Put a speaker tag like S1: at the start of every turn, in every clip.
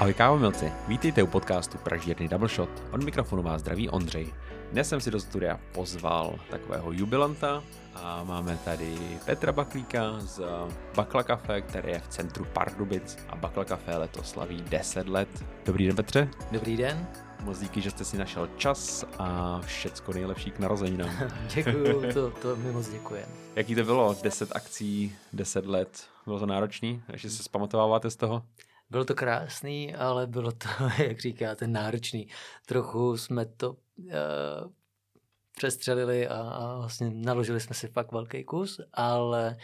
S1: Ahoj kávomilci, vítejte u podcastu Pražírny Double Shot. Od mikrofonu vás zdraví Ondřej. Dnes jsem si do studia pozval takového jubilanta a máme tady Petra Baklíka z Bakla Café, který je v centru Pardubic a Bakla Café letos slaví 10 let. Dobrý den Petře.
S2: Dobrý den.
S1: Moc díky, že jste si našel čas a všecko nejlepší k narozeninám.
S2: Děkuju, to, to mi moc děkuje.
S1: Jaký to bylo? 10 akcí, 10 let. Bylo to náročný? Ještě se zpamatováváte z toho?
S2: Bylo to krásný, ale bylo to, jak říkáte, náročný. Trochu jsme to uh, přestřelili a, a vlastně naložili jsme si fakt velký kus, ale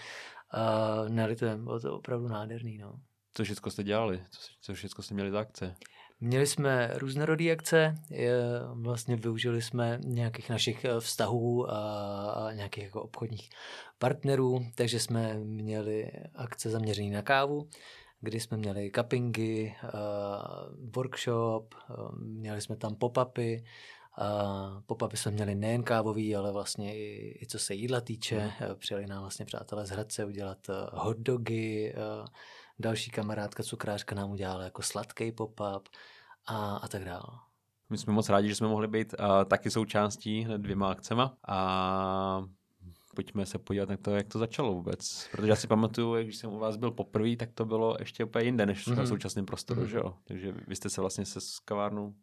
S2: uh, nelitujeme, bylo to opravdu nádherný. No.
S1: Co všechno jste dělali? Co, co všechno jste měli za akce?
S2: Měli jsme různorodé akce, vlastně využili jsme nějakých našich eh, vztahů a nějakých jako obchodních partnerů, takže jsme měli akce zaměřené na kávu, kdy jsme měli cuppingy, uh, workshop, uh, měli jsme tam pop-upy, uh, pop-upy jsme měli nejen kávový, ale vlastně i, i co se jídla týče. Mm. Přijeli nám vlastně přátelé z Hradce udělat uh, hot dogy, uh, další kamarádka cukrářka nám udělala jako sladký pop-up a, a tak dále.
S1: My jsme moc rádi, že jsme mohli být uh, taky součástí dvěma akcema a pojďme se podívat na to, jak to začalo vůbec. Protože já si pamatuju, když jsem u vás byl poprvé, tak to bylo ještě úplně jinde, než mm-hmm. v současném prostoru, mm-hmm. že jo? Takže vy jste se vlastně se s kavárnou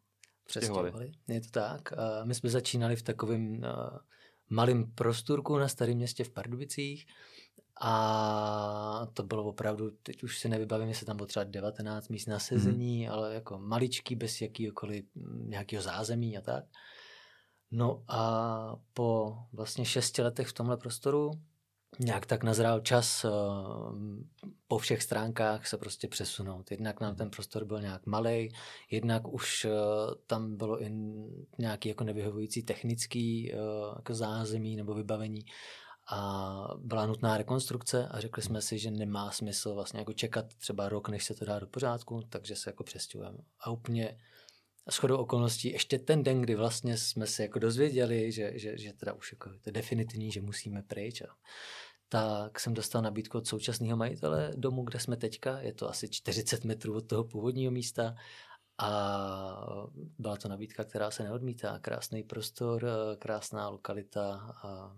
S1: přestěhovali.
S2: Je to tak. My jsme začínali v takovém malém prostorku na starém městě v Pardubicích a to bylo opravdu, teď už si nevybavím, jestli tam bylo třeba 19 míst na sezení, mm. ale jako maličký, bez jakýkoliv nějakého zázemí a tak. No a po vlastně šesti letech v tomhle prostoru nějak tak nazrál čas uh, po všech stránkách se prostě přesunout. Jednak nám ten prostor byl nějak malý, jednak už uh, tam bylo i nějaký jako nevyhovující technický uh, jako zázemí nebo vybavení a byla nutná rekonstrukce a řekli jsme si, že nemá smysl vlastně jako čekat třeba rok, než se to dá do pořádku, takže se jako přestěhujeme. A úplně shodou okolností ještě ten den, kdy vlastně jsme se jako dozvěděli, že, že, že teda už jako to je definitivní, že musíme pryč. A, tak jsem dostal nabídku od současného majitele domu, kde jsme teďka, je to asi 40 metrů od toho původního místa a byla to nabídka, která se neodmítá. Krásný prostor, krásná lokalita a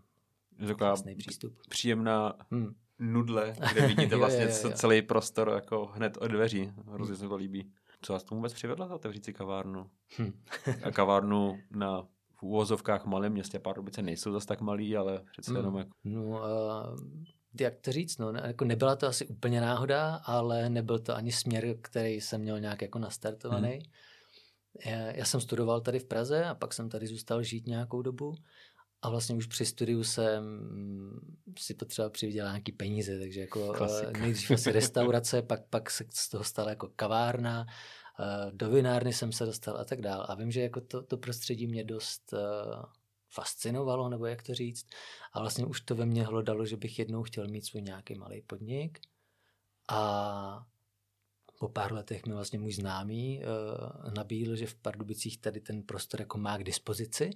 S2: krásný přístup.
S1: Příjemná hmm. nudle, kde vidíte vlastně jo, jo, jo. celý prostor jako hned od dveří. Hrozně se to líbí. Co vás tomu vůbec přivedlo otevřít si kavárnu? Hm. a kavárnu na v úvozovkách malém městě Pardubice nejsou zase tak malý, ale přece hm. jenom jako...
S2: No, uh, jak to říct, no, jako nebyla to asi úplně náhoda, ale nebyl to ani směr, který jsem měl nějak jako nastartovaný. Hmm. Já, já jsem studoval tady v Praze a pak jsem tady zůstal žít nějakou dobu a vlastně už při studiu jsem si potřeboval přivydělat nějaký peníze, takže jako eh, Klasika. nejdřív asi restaurace, pak, pak se z toho stala jako kavárna, eh, do vinárny jsem se dostal a tak dál. A vím, že jako to, to prostředí mě dost eh, fascinovalo, nebo jak to říct. A vlastně už to ve mně hlodalo, že bych jednou chtěl mít svůj nějaký malý podnik. A po pár letech mi vlastně můj známý uh, nabídl, že v Pardubicích tady ten prostor jako má k dispozici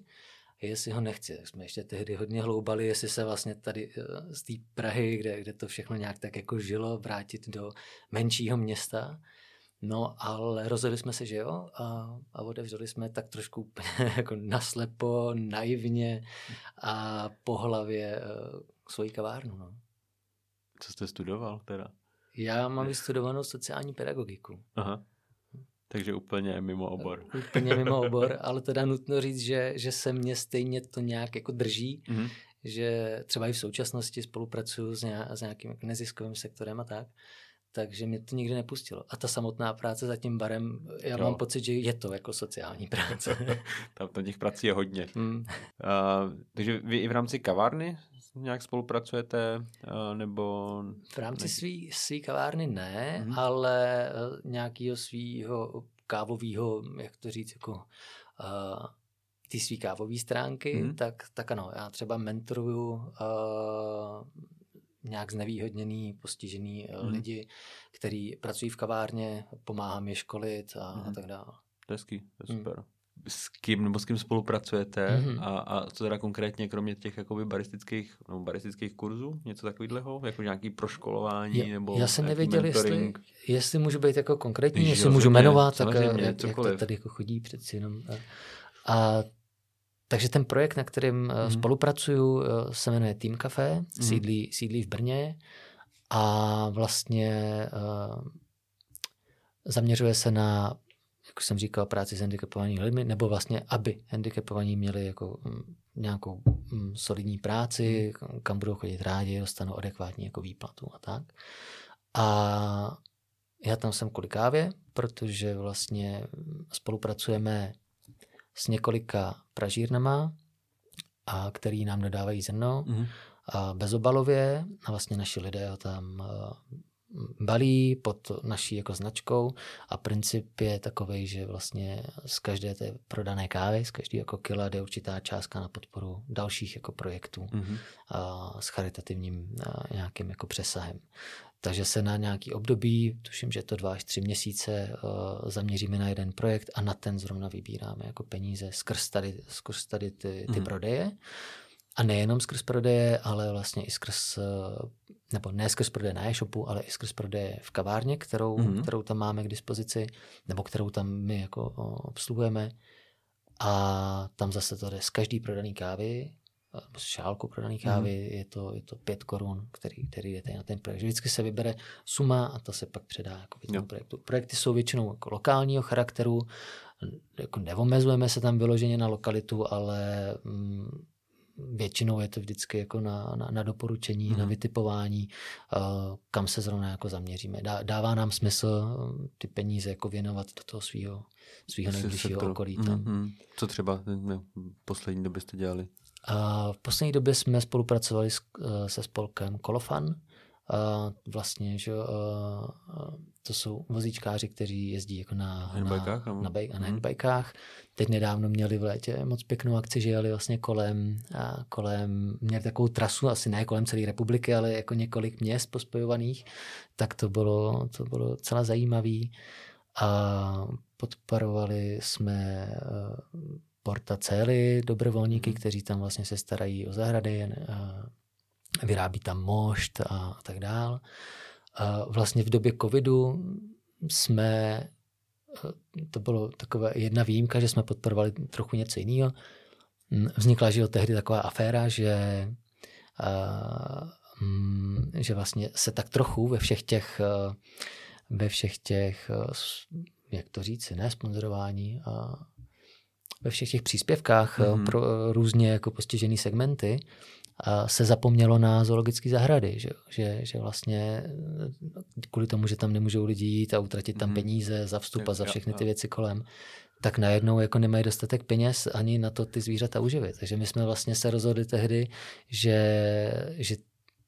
S2: jestli ho nechci. Tak jsme ještě tehdy hodně hloubali, jestli se vlastně tady eh, z té Prahy, kde, kde to všechno nějak tak jako žilo, vrátit do menšího města. No, ale rozhodli jsme se, že jo, a, a otevřeli jsme tak trošku úplně jako naslepo, naivně a po hlavě uh, svoji kavárnu. No.
S1: Co jste studoval teda?
S2: Já mám vystudovanou sociální pedagogiku.
S1: Aha. Takže úplně mimo obor.
S2: Úplně mimo obor, ale teda nutno říct, že, že se mě stejně to nějak jako drží, mm-hmm. že třeba i v současnosti spolupracuju s, nějak, s nějakým jako neziskovým sektorem a tak, takže mě to nikdy nepustilo. A ta samotná práce za tím barem, já jo. mám pocit, že je to jako sociální práce.
S1: Tam těch prací je hodně. Mm. Uh, takže vy i v rámci kavárny nějak spolupracujete, uh, nebo...
S2: V rámci svý, svý kavárny ne, mm-hmm. ale uh, nějakého svýho kávového, jak to říct, jako uh, ty svý kávové stránky, mm-hmm. tak, tak ano, já třeba mentoruju uh, nějak znevýhodněný, postižený mm-hmm. lidi, kteří pracují v kavárně, pomáhám je školit a, mm-hmm. a tak dále.
S1: To je mhm. super. Mm. S kým nebo s kým spolupracujete mm-hmm. a, a co teda konkrétně, kromě těch jakoby baristických, no, baristických kurzů, něco takového, jako nějaký proškolování
S2: já,
S1: nebo
S2: Já jsem nevěděl, jestli, jestli můžu být jako konkrétní, Víš, jestli můžu jmenovat, tak jak, jak to tady jako chodí přeci jenom. A, a takže ten projekt, na kterém mm-hmm. spolupracuju, eh, se jmenuje Team Café, mm-hmm. sídlí, sídlí v Brně a vlastně uh, zaměřuje se na jak jsem říkal, práci s handicapovanými lidmi, nebo vlastně, aby handicapovaní měli jako mm, nějakou mm, solidní práci, hmm. kam budou chodit rádi, dostanou adekvátní jako výplatu a tak. A já tam jsem kvůli kávě, protože vlastně spolupracujeme s několika pražírnama, a který nám dodávají zrno mm. a bezobalově a vlastně naši lidé ho tam balí pod naší jako značkou a princip je takový, že vlastně z každé té prodané kávy, z každé jako kila jde určitá částka na podporu dalších jako projektů mm-hmm. a, s charitativním a, nějakým jako přesahem. Takže se na nějaký období, tuším, že to dva až tři měsíce, uh, zaměříme na jeden projekt a na ten zrovna vybíráme jako peníze skrz tady, skrz tady ty, ty mm-hmm. prodeje. A nejenom skrz prodeje, ale vlastně i skrz, eh, nebo ne skrz prodeje na e-shopu, ale i skrz prodeje v kavárně, kterou, mm-hmm. kterou tam máme k dispozici, nebo kterou tam my jako obsluhujeme. A tam zase to jde z každý prodaný kávy, z šálku prodaný mhm. kávy, mm. je, to, je to pět korun, který, který je na ten projekt. Vždycky se vybere suma a ta se pak předá jako tomu projektu. Projekty jsou většinou jako lokálního charakteru, jako neomezujeme se tam vyloženě na lokalitu, ale mm, většinou je to vždycky jako na, na, na doporučení, mm. na mhm. vytipování, uh, kam se zrovna jako zaměříme. Dá, dává nám smysl uh, ty peníze jako věnovat do toho svého svého nejbližšího okolí. Tam. Mm-hmm.
S1: Co třeba v poslední době jste dělali?
S2: Uh, v poslední době jsme spolupracovali s, uh, se spolkem Kolofan, vlastně, že uh, to jsou vozíčkáři, kteří jezdí jako na,
S1: handbikách,
S2: na, na, na mhm. handbikách. Teď nedávno měli v létě moc pěknou akci, že jeli vlastně kolem, a kolem, měli takovou trasu, asi ne kolem celé republiky, ale jako několik měst pospojovaných, tak to bylo, to bylo celá zajímavý. A podporovali jsme Porta Cely, dobrovolníky, mhm. kteří tam vlastně se starají o zahrady, vyrábí tam mošt a tak dál. A vlastně v době covidu jsme, to bylo taková jedna výjimka, že jsme podporovali trochu něco jiného. Vznikla že tehdy taková aféra, že, a, mm, že vlastně se tak trochu ve všech těch, ve všech těch, jak to říci, ne sponzorování, a ve všech těch příspěvkách mm-hmm. pro různě jako postižený segmenty, se zapomnělo na zoologické zahrady, že, že, že vlastně kvůli tomu, že tam nemůžou lidi jít a utratit tam mm. peníze za vstup a za všechny ty věci kolem, tak najednou jako nemají dostatek peněz ani na to ty zvířata uživit. Takže my jsme vlastně se rozhodli tehdy, že, že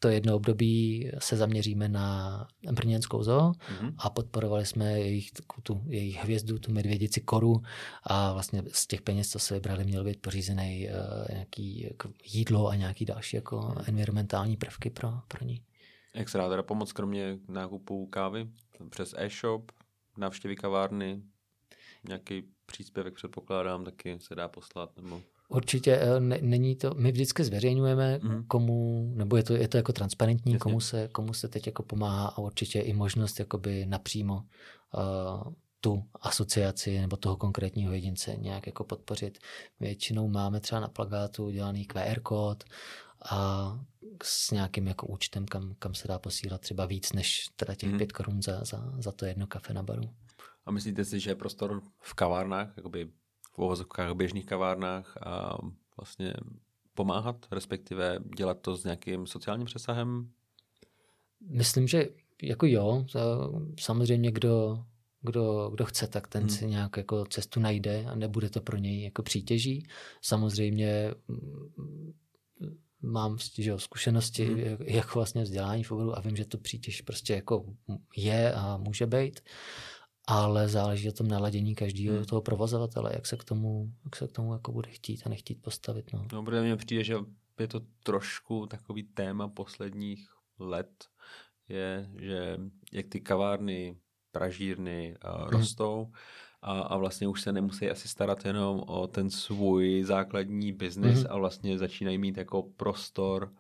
S2: to jedno období se zaměříme na brněnskou zoo mm-hmm. a podporovali jsme jejich, tu, jejich hvězdu, tu medvědici koru a vlastně z těch peněz, co se vybrali, měl být pořízený uh, nějaký jako jídlo a nějaký další jako environmentální prvky pro, pro ní.
S1: Jak se dá teda pomoct kromě nákupu kávy přes e-shop, návštěvy kavárny, nějaký příspěvek předpokládám, taky se dá poslat nebo...
S2: Určitě eh, ne, není to, my vždycky zveřejňujeme, mm. komu, nebo je to, je to jako transparentní, komu se, komu se teď jako pomáhá a určitě i možnost jakoby napřímo uh, tu asociaci nebo toho konkrétního jedince nějak jako podpořit. Většinou máme třeba na plagátu udělaný QR kód a s nějakým jako účtem, kam, kam se dá posílat třeba víc než teda těch mm. pět korun za, za, za to jedno kafe na baru.
S1: A myslíte si, že je prostor v kavárnách, jakoby v uvozovkách běžných kavárnách a vlastně pomáhat, respektive dělat to s nějakým sociálním přesahem?
S2: Myslím, že jako jo, samozřejmě kdo, kdo, kdo chce, tak ten hmm. si nějak jako cestu najde a nebude to pro něj jako přítěží. Samozřejmě mm, mám že, zkušenosti hmm. jak, jak vlastně vzdělání v oboru a vím, že to přítěž prostě jako je a může být. Ale záleží o tom naladění každého hmm. toho provozovatele, jak se k tomu, jak se k tomu jako bude chtít a nechtít postavit. No,
S1: no protože mně přijde, že je to trošku takový téma posledních let, je, že jak ty kavárny, pražírny uh, rostou a, a vlastně už se nemusí asi starat jenom o ten svůj základní biznis mm-hmm. a vlastně začínají mít jako prostor,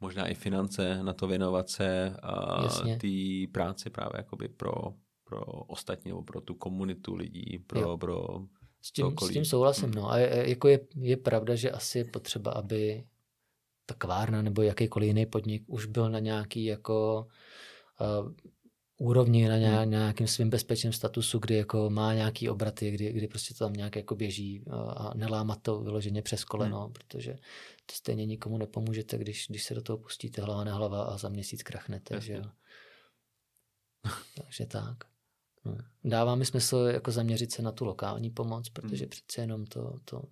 S1: možná i finance na to věnovat se a té práci právě jakoby pro, pro ostatní nebo pro tu komunitu lidí, pro, pro
S2: s tím, s tím souhlasím. Mm. No. A je, jako je, je pravda, že asi je potřeba, aby ta kvárna nebo jakýkoliv jiný podnik už byl na nějaký jako uh, úrovni, na hmm. nějakým svým bezpečným statusu, kdy jako má nějaký obraty, kdy, kdy prostě to tam nějak jako běží a nelámat to vyloženě přes koleno, hmm. protože to stejně nikomu nepomůžete, když, když se do toho pustíte hlava na hlava a za měsíc krachnete. Že jo? Takže tak. Dává mi smysl jako zaměřit se na tu lokální pomoc, protože hmm. přece jenom to, to,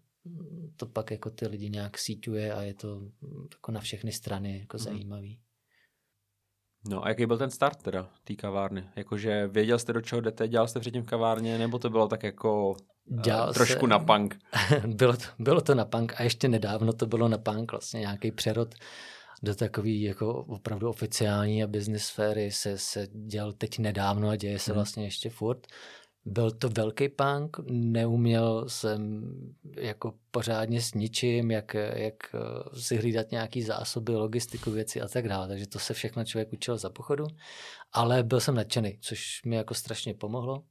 S2: to pak jako ty lidi nějak síťuje a je to jako na všechny strany jako hmm. zajímavý.
S1: No a jaký byl ten start teda té kavárny? Jakože věděl jste, do čeho jdete, dělal jste předtím v kavárně, nebo to bylo tak jako uh, trošku se... na punk?
S2: bylo, to, bylo to na punk a ještě nedávno to bylo na punk, vlastně nějaký přerod do takový jako opravdu oficiální a business sféry se, se dělal teď nedávno a děje se hmm. vlastně ještě furt. Byl to velký punk, neuměl jsem jako pořádně s ničím, jak, jak eh, si hlídat nějaký zásoby, logistiku, věci a tak dále. Takže to se všechno člověk učil za pochodu. Ale byl jsem nadšený, což mi jako strašně pomohlo.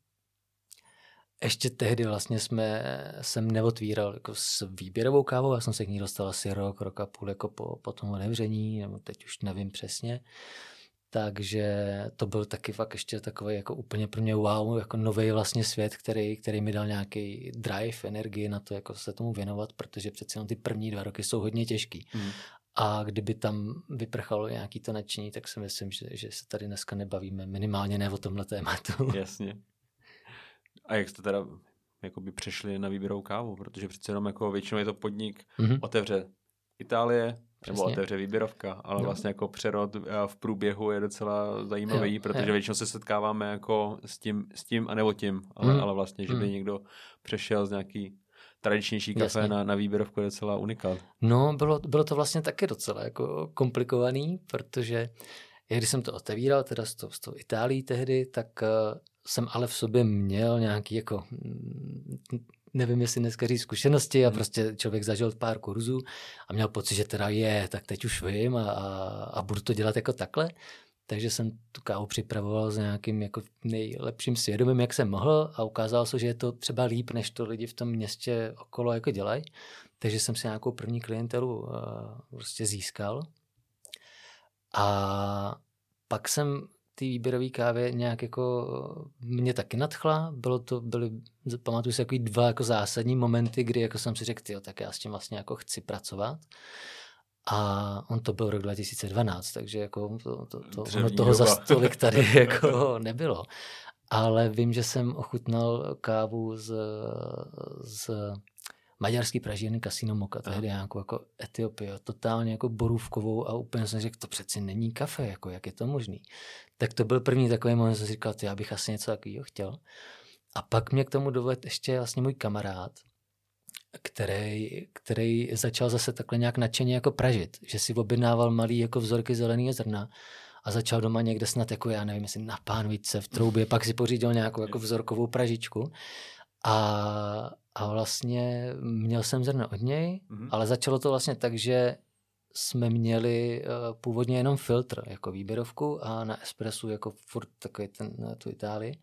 S2: Ještě tehdy vlastně jsme, jsem neotvíral jako s výběrovou kávou, já jsem se k ní dostal asi rok, rok a půl jako po, po tom otevření, nebo teď už nevím přesně. Takže to byl taky fakt ještě takový jako úplně pro mě wow, jako nový vlastně svět, který, který mi dal nějaký drive, energii na to, jako se tomu věnovat, protože přece jenom ty první dva roky jsou hodně těžký. Mm. A kdyby tam vyprchalo nějaký to nadšení, tak si myslím, že, že se tady dneska nebavíme, minimálně ne o tomhle tématu.
S1: Jasně. A jak jste teda jakoby přešli na výběrovou kávu? Protože přece jenom jako většinou je to podnik, mm-hmm. otevře Itálie, Přesně. nebo otevře výběrovka, ale no. vlastně jako přerod eh, v průběhu je docela zajímavý, jo, protože jo. většinou se setkáváme jako s tím, s tím a nebo tím, ale, mm. ale vlastně, že by mm. někdo přešel z nějaký tradičnější kafe na, na výběrovku je docela unikát.
S2: No, bylo, bylo to vlastně taky docela jako komplikovaný, protože já když jsem to otevíral, teda s tou, s tou Itálií tehdy, tak uh, jsem ale v sobě měl nějaký jako nevím, jestli dneska říct zkušenosti a hmm. prostě člověk zažil pár kurzů a měl pocit, že teda je, tak teď už vím a, a, a budu to dělat jako takhle. Takže jsem tu kávu připravoval s nějakým jako nejlepším svědomím, jak jsem mohl a ukázalo se, že je to třeba líp, než to lidi v tom městě okolo jako dělají. Takže jsem si nějakou první klientelu uh, prostě získal. A pak jsem té výběrové kávě nějak jako mě taky nadchla. Bylo to, byly, pamatuju si takový dva jako zásadní momenty, kdy jako jsem si řekl, tyjo, tak já s tím vlastně jako chci pracovat. A on to byl rok 2012, takže jako to, to, to, ono toho za tolik tady jako nebylo. Ale vím, že jsem ochutnal kávu z, z maďarský pražírny Casino Moka, tehdy nějakou jako Etiopii, totálně jako borůvkovou a úplně jsem řekl, to přeci není kafe, jako jak je to možný. Tak to byl první takový moment, jsem říkal, já bych asi něco takového chtěl. A pak mě k tomu dovedl ještě vlastně můj kamarád, který, který začal zase takhle nějak nadšeně jako pražit, že si objednával malý jako vzorky zeleného zrna a začal doma někde snad jako já nevím, jestli na pánvice v troubě, pak si pořídil nějakou jako vzorkovou pražičku a, a vlastně měl jsem zrno od něj, mm-hmm. ale začalo to vlastně tak, že jsme měli uh, původně jenom filtr jako výběrovku a na espresso jako furt takový ten, na tu Itálii.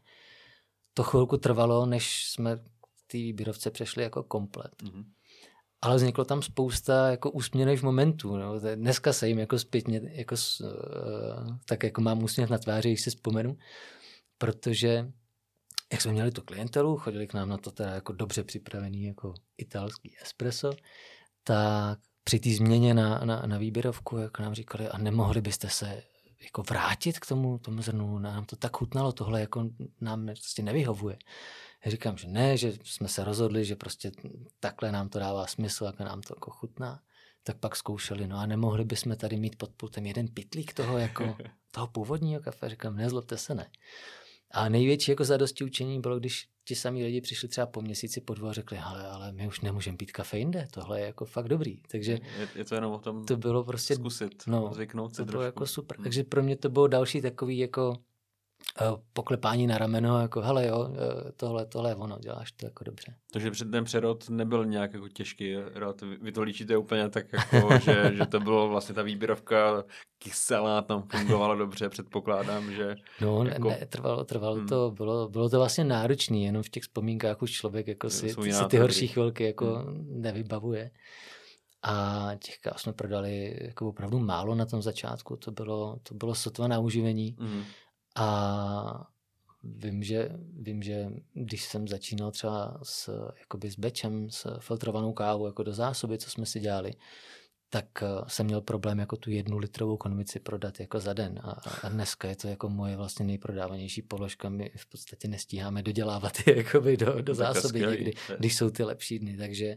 S2: To chvilku trvalo, než jsme k té výběrovce přešli jako komplet. Mm-hmm. Ale vzniklo tam spousta jako úsměvných momentů. No. Dneska se jim jako zpětně, jako, uh, tak jako mám úsměv na tváři, když si vzpomenu, protože jak jsme měli tu klientelu, chodili k nám na to teda jako dobře připravený jako italský espresso, tak při té změně na, na, na výběrovku, jak nám říkali, a nemohli byste se jako vrátit k tomu, tomu zrnu, nám to tak chutnalo, tohle jako nám prostě nevyhovuje. Já říkám, že ne, že jsme se rozhodli, že prostě takhle nám to dává smysl, jak nám to jako chutná. Tak pak zkoušeli, no a nemohli bychom tady mít pod pultem jeden pitlík toho jako toho původního kafe. Říkám, nezlobte se, ne. A největší jako zadosti učení bylo, když ti samí lidi přišli třeba po měsíci po dvou a řekli, ale, ale my už nemůžeme pít kafe jinde, tohle je jako fakt dobrý. Takže
S1: je, je to jenom o tom
S2: to bylo prostě,
S1: zkusit, no, zvyknout si
S2: to
S1: bylo
S2: jako super. Hmm. Takže pro mě to bylo další takový jako poklepání na rameno, jako hele jo, tohle, tohle je ono, děláš to jako dobře.
S1: Takže ten přerod nebyl nějak jako těžký rod, vy to líčíte úplně tak jako, že, že to bylo vlastně ta výběrovka kyselá, tam fungovala dobře, předpokládám, že...
S2: No jako... ne, trvalo, trvalo hmm. to, bylo, bylo to vlastně náročné, jenom v těch vzpomínkách už člověk jako si, si ty horší chvilky jako hmm. nevybavuje. A těch káv jsme prodali jako opravdu málo na tom začátku, to bylo, to bylo sotva na uživení. Mm. A vím že, vím, že když jsem začínal třeba s, jakoby s bečem, s filtrovanou kávou jako do zásoby, co jsme si dělali, tak eh, jsem měl problém jako tu jednu litrovou konvici prodat jako za den. A, a dneska je to jako moje vlastně nejprodávanější položka. My v podstatě nestíháme dodělávat je jakoby do, do zásoby někdy, když jsou ty lepší dny. Takže,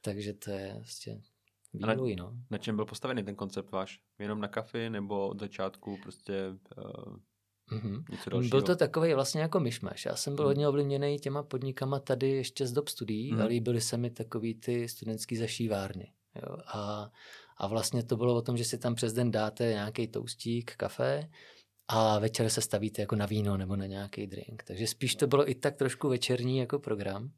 S2: takže to je vlastně vývoj,
S1: na, no. Na čem byl postavený ten koncept váš? Jenom na kafi nebo od začátku prostě uh,
S2: Mm-hmm. Něco dalšího. Byl to takový vlastně jako myšmaš. Já jsem byl mm. hodně ovlivněný těma podnikama tady ještě z dob studií mm. a líbily se mi takový ty studentský zašívárny. Jo. A, a vlastně to bylo o tom, že si tam přes den dáte nějaký toustík, kafe a večer se stavíte jako na víno nebo na nějaký drink. Takže spíš to bylo i tak trošku večerní jako program.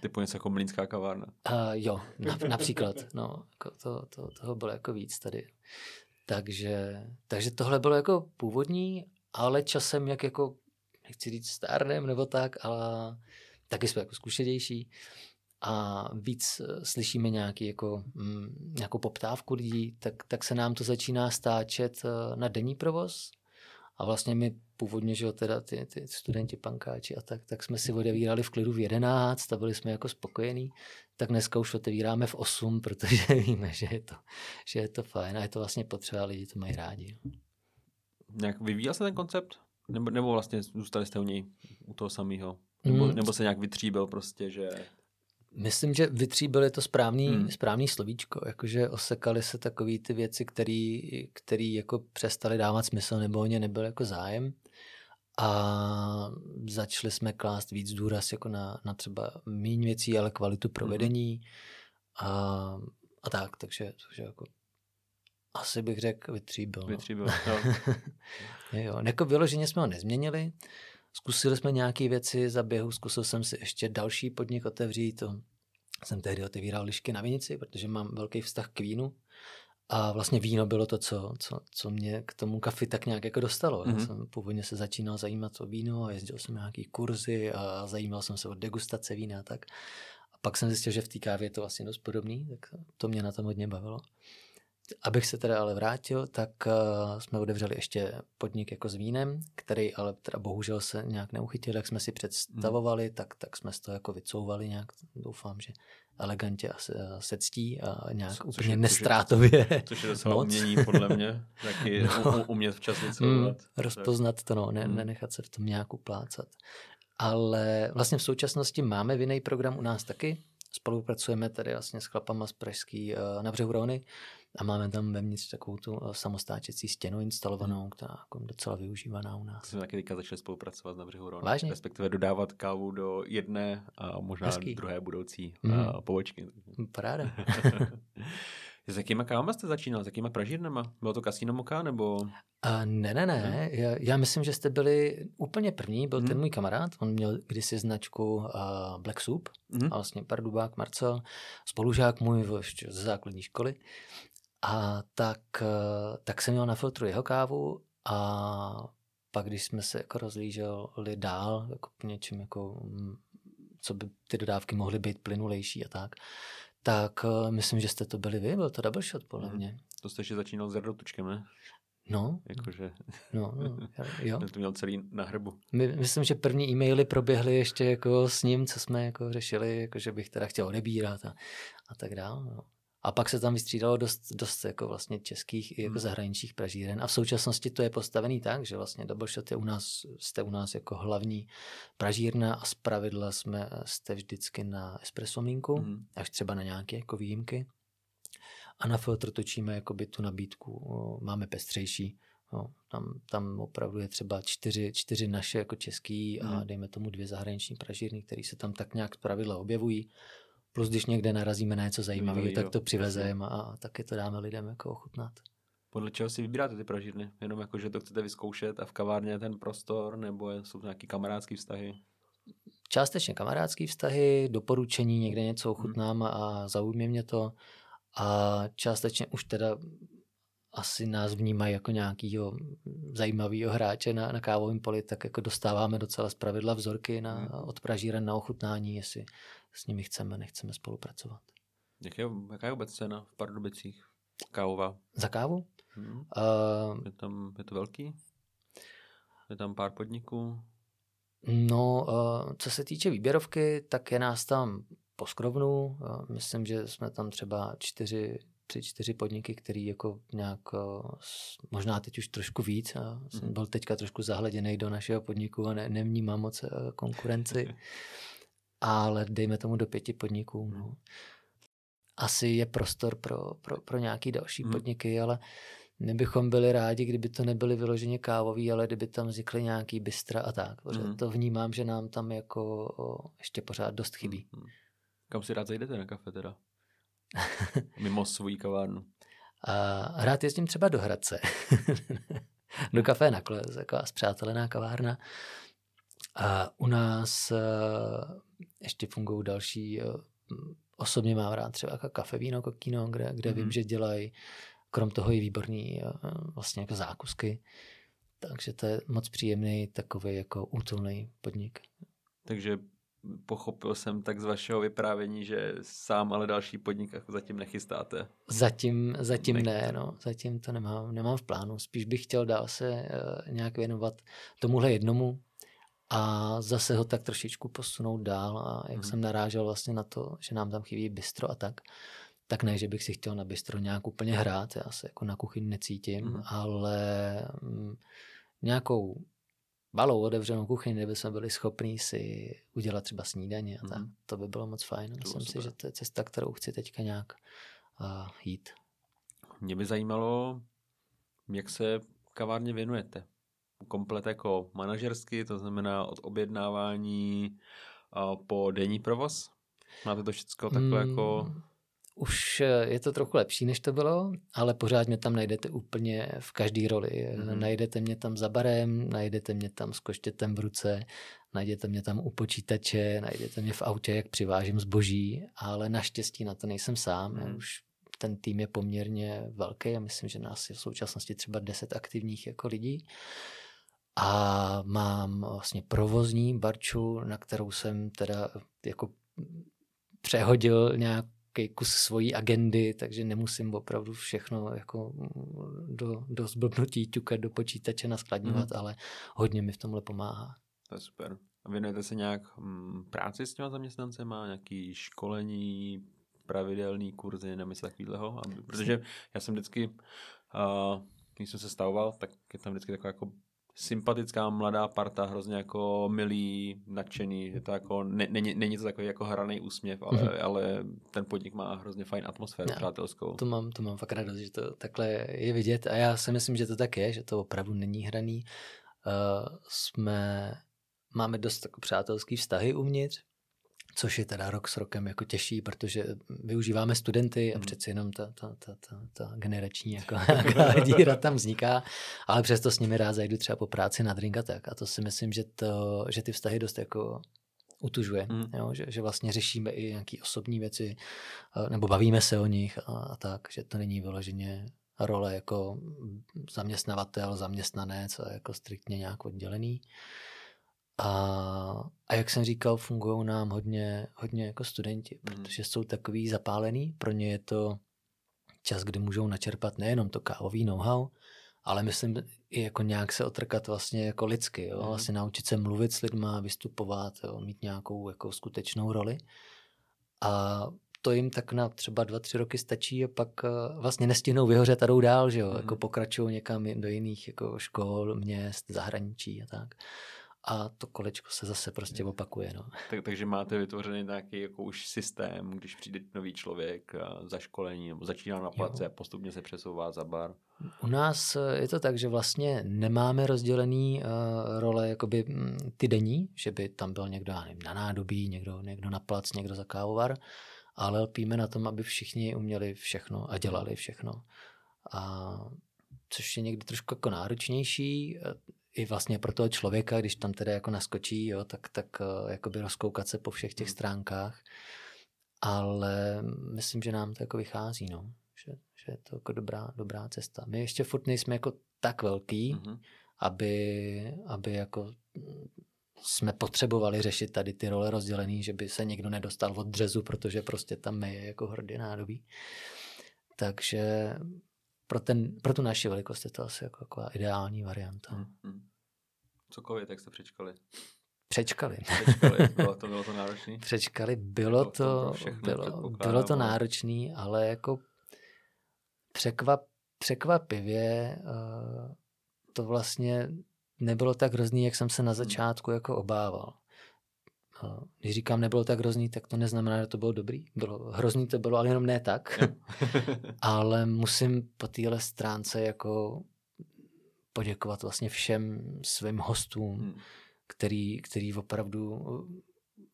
S1: Typu něco jako mlínská kavárna.
S2: Uh, jo, na, například. No, jako to, to, toho bylo jako víc tady. Takže, takže tohle bylo jako původní, ale časem jak jako, nechci říct stárnem nebo tak, ale taky jsme jako zkušenější a víc eh, slyšíme nějaký jako, mm, nějakou poptávku lidí, tak, tak se nám to začíná stáčet eh, na denní provoz a vlastně my původně, že jo, teda ty, ty studenti pankáči a tak, tak jsme si odevírali v klidu v 11 a byli jsme jako spokojení, tak dneska už otevíráme v 8, protože víme, že je to, že je to fajn a je to vlastně potřeba, lidi to mají rádi.
S1: Nějak vyvíjel se ten koncept? Nebo, nebo vlastně zůstali jste u něj, u toho samého? Nebo, mm. nebo se nějak vytříbil prostě, že...
S2: Myslím, že vytříbili to správný, hmm. správný slovíčko, jakože osekali se takové ty věci, které jako přestali dávat smysl nebo o ně nebyl jako zájem a začali jsme klást víc důraz jako na, na třeba méně věcí, ale kvalitu provedení hmm. a, a tak, takže, takže jako asi bych řekl vytříbil.
S1: No. Vytříbil, jo.
S2: jo. Jako vyloženě jsme ho nezměnili, Zkusili jsme nějaké věci za běhu, zkusil jsem si ještě další podnik otevřít. To jsem tehdy otevíral lišky na vinici, protože mám velký vztah k vínu. A vlastně víno bylo to, co, co, co mě k tomu kafi tak nějak jako dostalo. Mm-hmm. Já mhm. jsem původně se začínal zajímat o víno a jezdil jsem na nějaký kurzy a zajímal jsem se o degustace vína a tak. A pak jsem zjistil, že v té kávě je to vlastně dost podobný, tak to mě na tom hodně bavilo. Abych se teda ale vrátil, tak uh, jsme otevřeli ještě podnik jako s vínem, který ale teda bohužel se nějak neuchytil, jak jsme si představovali, hmm. tak, tak jsme z toho jako vycouvali nějak, doufám, že elegantně a se, se ctí a nějak co, úplně což nestrátově.
S1: Což je docela moc. umění, podle mě, taky no. umět včas vycouvat. Mm,
S2: rozpoznat to, no, ne, hmm. nenechat se v tom nějak uplácat. Ale vlastně v současnosti máme vinný program u nás taky, spolupracujeme tady vlastně s chlapama z Pražský uh, na břehu Rony a máme tam vevnitř takovou tu uh, samostáčecí stěnu instalovanou, hmm. která je docela využívaná u nás.
S1: Jsme taky teďka začali spolupracovat na břehu Rony.
S2: Vážně?
S1: Respektive dodávat kávu do jedné a možná Hezký. druhé budoucí mm. uh, pobočky.
S2: Paráda.
S1: S jakýma kávama jste začínal? S jakýma pražírnama? Bylo to Casino Moka nebo?
S2: A ne, ne, ne. Já, já myslím, že jste byli úplně první. Byl hmm. ten můj kamarád. On měl kdysi značku uh, Black Soup. Hmm. A vlastně Pardubák Marcel, spolužák můj ještě ze základní školy. A tak, uh, tak jsem měl na filtru jeho kávu a pak, když jsme se jako rozlíželi dál, jako po něčem, jako, mm, co by ty dodávky mohly být plynulejší a tak, tak uh, myslím, že jste to byli vy, byl to double shot podle mě. Hmm.
S1: To jste ještě začínal s Jardotučkem, ne?
S2: No.
S1: Jakože...
S2: No, no, jo.
S1: to měl celý na hrbu.
S2: My, myslím, že první e-maily proběhly ještě jako s ním, co jsme jako řešili, jako že bych teda chtěl odebírat a, a tak dále. No. A pak se tam vystřídalo dost, dost jako vlastně českých i jako hmm. zahraničních pražíren. A v současnosti to je postavený tak, že vlastně Double Shot je u nás, jste u nás jako hlavní pražírna a z pravidla jsme, jste vždycky na espresso mlínku, hmm. až třeba na nějaké jako výjimky. A na filtr točíme jakoby tu nabídku, máme pestřejší. No, tam, tam opravdu je třeba čtyři, čtyři naše jako český hmm. a dejme tomu dvě zahraniční pražírny, které se tam tak nějak z pravidla objevují. Plus když někde narazíme na něco zajímavého, tak to přivezeme a taky to dáme lidem jako ochutnat.
S1: Podle čeho si vybíráte ty pražidly? Jenom jako, že to chcete vyzkoušet a v kavárně je ten prostor, nebo jsou to nějaký kamarádský vztahy?
S2: Částečně kamarádský vztahy, doporučení, někde něco ochutnám a zaujme mě to. A částečně už teda asi nás vnímají jako nějakýho zajímavého hráče na, na kávovém poli, tak jako dostáváme docela zpravidla vzorky na, hmm. od pražíren na ochutnání, jestli s nimi chceme, nechceme spolupracovat.
S1: Jak je, jaká je vůbec cena v Pardubicích? Kávová?
S2: Za kávu?
S1: Hmm. Uh, je, tam, je to velký? Je tam pár podniků?
S2: No, uh, co se týče výběrovky, tak je nás tam poskrovnu. Uh, myslím, že jsme tam třeba čtyři, tři, čtyři podniky, který jako nějak, uh, možná teď už trošku víc. Uh, jsem mhm. byl teďka trošku zahleděný do našeho podniku a ne, nevnímám moc uh, konkurenci. Ale dejme tomu do pěti podniků. No. Asi je prostor pro, pro, pro nějaký další hmm. podniky, ale my bychom byli rádi, kdyby to nebyly vyloženě kávový, ale kdyby tam vznikly nějaký bystra a tak. Mm. To vnímám, že nám tam jako ještě pořád dost chybí. Mm.
S1: Kam si rád zajdete na kafe teda? Mimo svůj kavárnu.
S2: A rád jezdím třeba do Hradce. do kafe na kole, taková zpřátelená kavárna. A u nás ještě fungují další, osobně mám rád třeba kafe, víno, kokino, kde, kde mm. vím, že dělají krom toho i výborný eh, vlastně jako zákusky. Takže to je moc příjemný takový jako útulný podnik.
S1: Takže pochopil jsem tak z vašeho vyprávění, že sám ale další podnik jako zatím nechystáte.
S2: Zatím, zatím ne, no. Zatím to nemám, nemám v plánu. Spíš bych chtěl dál se uh, nějak věnovat tomuhle jednomu a zase ho tak trošičku posunout dál a jak hmm. jsem narážel vlastně na to, že nám tam chybí bistro a tak, tak ne, že bych si chtěl na bistro nějak úplně hrát, já se jako na kuchyni necítím, mm. ale mm, nějakou balou otevřenou kuchyni, kde bychom byli schopní si udělat třeba snídaně a tak. Mm. To by bylo moc fajn. Myslím si, že to je cesta, kterou chci teďka nějak uh, jít.
S1: Mě by zajímalo, jak se kavárně věnujete. Komplet jako manažersky, to znamená od objednávání uh, po denní provoz? Máte to všechno takhle mm. jako
S2: už eh, je to trochu lepší, než to bylo, ale pořád mě tam najdete úplně v každé roli. Mm-hmm. Najdete mě tam za barem, najdete mě tam s koštětem v ruce, najdete mě tam u počítače, najdete mě v autě, jak přivážím zboží, ale naštěstí na to nejsem sám. Mm. Už ten tým je poměrně velký a myslím, že nás je v současnosti třeba 10 aktivních jako lidí. A mám vlastně provozní barču, na kterou jsem teda jako přehodil nějak nějaký kus svojí agendy, takže nemusím opravdu všechno jako do, do zblbnutí ťukat do počítače naskladňovat, mm. ale hodně mi v tomhle pomáhá.
S1: To je super. A věnujete se nějak m, práci s těma zaměstnancema, nějaký školení, pravidelný kurzy nebo něco takového? Protože já jsem vždycky, uh, když jsem se stavoval, tak je tam vždycky taková jako sympatická mladá parta, hrozně jako milý, nadšený, je to jako, ne, není, není to takový jako hraný úsměv, ale, mm-hmm. ale ten podnik má hrozně fajn atmosféru no, přátelskou.
S2: To mám, to mám fakt radost, že to takhle je vidět a já si myslím, že to tak je, že to opravdu není hraný. Uh, jsme, máme dost jako přátelský vztahy uvnitř, což je teda rok s rokem jako těžší, protože využíváme studenty a hmm. přeci jenom ta, ta, ta, ta, ta generační jako díra tam vzniká, ale přesto s nimi rád zajdu třeba po práci na drink a tak a to si myslím, že, to, že ty vztahy dost jako utužuje, mm. jo, že, že vlastně řešíme i nějaké osobní věci nebo bavíme se o nich a, a tak, že to není vyloženě role jako zaměstnavatel, zaměstnanec a jako striktně nějak oddělený. A, a jak jsem říkal, fungují nám hodně, hodně jako studenti, mm. protože jsou takový zapálený. Pro ně je to čas, kdy můžou načerpat nejenom to kávový know-how, ale myslím i jako nějak se otrkat vlastně jako lidsky, jo? Mm. vlastně naučit se mluvit s lidma, vystupovat, jo? mít nějakou jako skutečnou roli. A to jim tak na třeba dva, tři roky stačí a pak eh, vlastně nestihnou vyhořet a jdou dál, že jo, mm. jako pokračují někam do jiných jako škol, měst, zahraničí a tak a to kolečko se zase prostě opakuje. No.
S1: Tak, takže máte vytvořený nějaký jako už systém, když přijde nový člověk za školení nebo začíná na place a postupně se přesouvá za bar?
S2: U nás eh, je to tak, že vlastně nemáme rozdělený uh, role jakoby mm, ty denní, že by tam byl někdo já nevím, na nádobí, někdo, někdo na plac, někdo za kávovar, ale lpíme na tom, aby všichni uměli všechno a dělali všechno. A což je někdy trošku jako náročnější, i vlastně pro toho člověka, když tam teda jako naskočí, jo, tak, tak jakoby rozkoukat se po všech těch hmm. stránkách. Ale myslím, že nám to jako vychází, no. Že, že je to jako dobrá, dobrá cesta. My ještě furt nejsme jako tak velký, mm-hmm. aby, aby jako jsme potřebovali řešit tady ty role rozdělený, že by se někdo nedostal od dřezu, protože prostě tam je jako hrdě nádobí. Takže pro, ten, pro tu naši velikost je to asi jako taková ideální varianta. Hmm, hmm.
S1: Cokoliv, tak jste přečkali.
S2: Přečkali.
S1: Přečkali, bylo to, bylo to náročné?
S2: Přečkali, bylo to, bylo, bylo to náročné, ale jako překvap, překvapivě uh, to vlastně nebylo tak hrozný, jak jsem se na hmm. začátku jako obával. Když říkám nebylo tak hrozný, tak to neznamená, že to bylo dobrý. Bylo, hrozný to bylo, ale jenom ne tak. ale musím po téhle stránce jako poděkovat vlastně všem svým hostům, hmm. který, který opravdu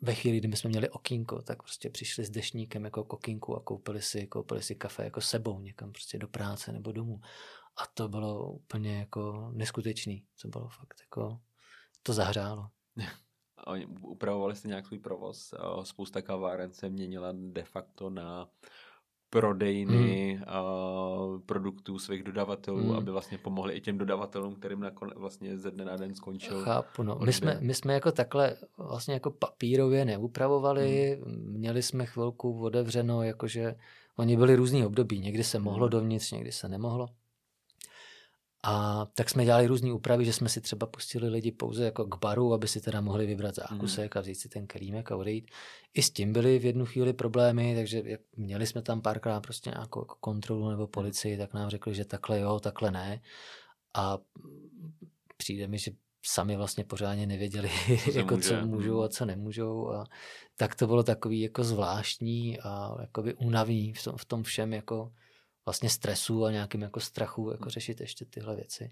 S2: ve chvíli, kdy jsme měli okýnko, tak prostě přišli s dešníkem jako k okýnku a koupili si, koupili si kafe jako sebou někam prostě do práce nebo domů. A to bylo úplně jako neskutečný. To bylo fakt jako, to zahřálo.
S1: Oni upravovali jste nějak svůj provoz. Spousta kaváren se měnila de facto na prodejny hmm. uh, produktů svých dodavatelů, hmm. aby vlastně pomohli i těm dodavatelům, kterým nakon, vlastně ze dne na den skončil.
S2: Chápu, no. My jsme, my jsme jako takhle vlastně jako papírově neupravovali, hmm. měli jsme chvilku otevřeno, jakože oni byli různý období, někdy se mohlo hmm. dovnitř, někdy se nemohlo. A tak jsme dělali různé úpravy, že jsme si třeba pustili lidi pouze jako k baru, aby si teda mohli vybrat zákusek mm. a vzít si ten kelímek a odejít. I s tím byly v jednu chvíli problémy, takže měli jsme tam párkrát prostě nějakou jako kontrolu nebo policii, tak nám řekli, že takhle jo, takhle ne. A přijde mi, že sami vlastně pořádně nevěděli, co, jako může. co můžou a co nemůžou. A tak to bylo takový jako zvláštní a jakoby únavný v tom, v tom všem jako vlastně stresu a nějakým jako strachu jako řešit ještě tyhle věci.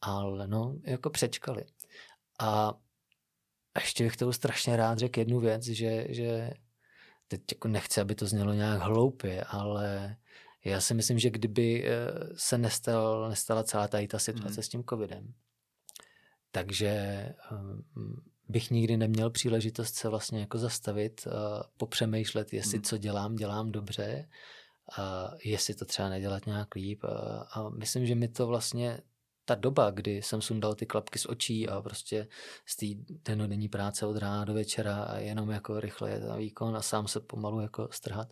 S2: Ale no, jako přečkali. A ještě bych tomu strašně rád řekl jednu věc, že, že teď jako nechci, aby to znělo nějak hloupě, ale já si myslím, že kdyby eh, se nestal, nestala celá tady ta situace mm. s tím covidem, takže um, bych nikdy neměl příležitost se vlastně jako zastavit, popřemýšlet, jestli mm. co dělám, dělám dobře a jestli to třeba nedělat nějak líp. A, a myslím, že mi to vlastně ta doba, kdy jsem sundal ty klapky z očí a prostě z té denodenní práce od rána do večera a jenom jako rychle je ten výkon a sám se pomalu jako strhat,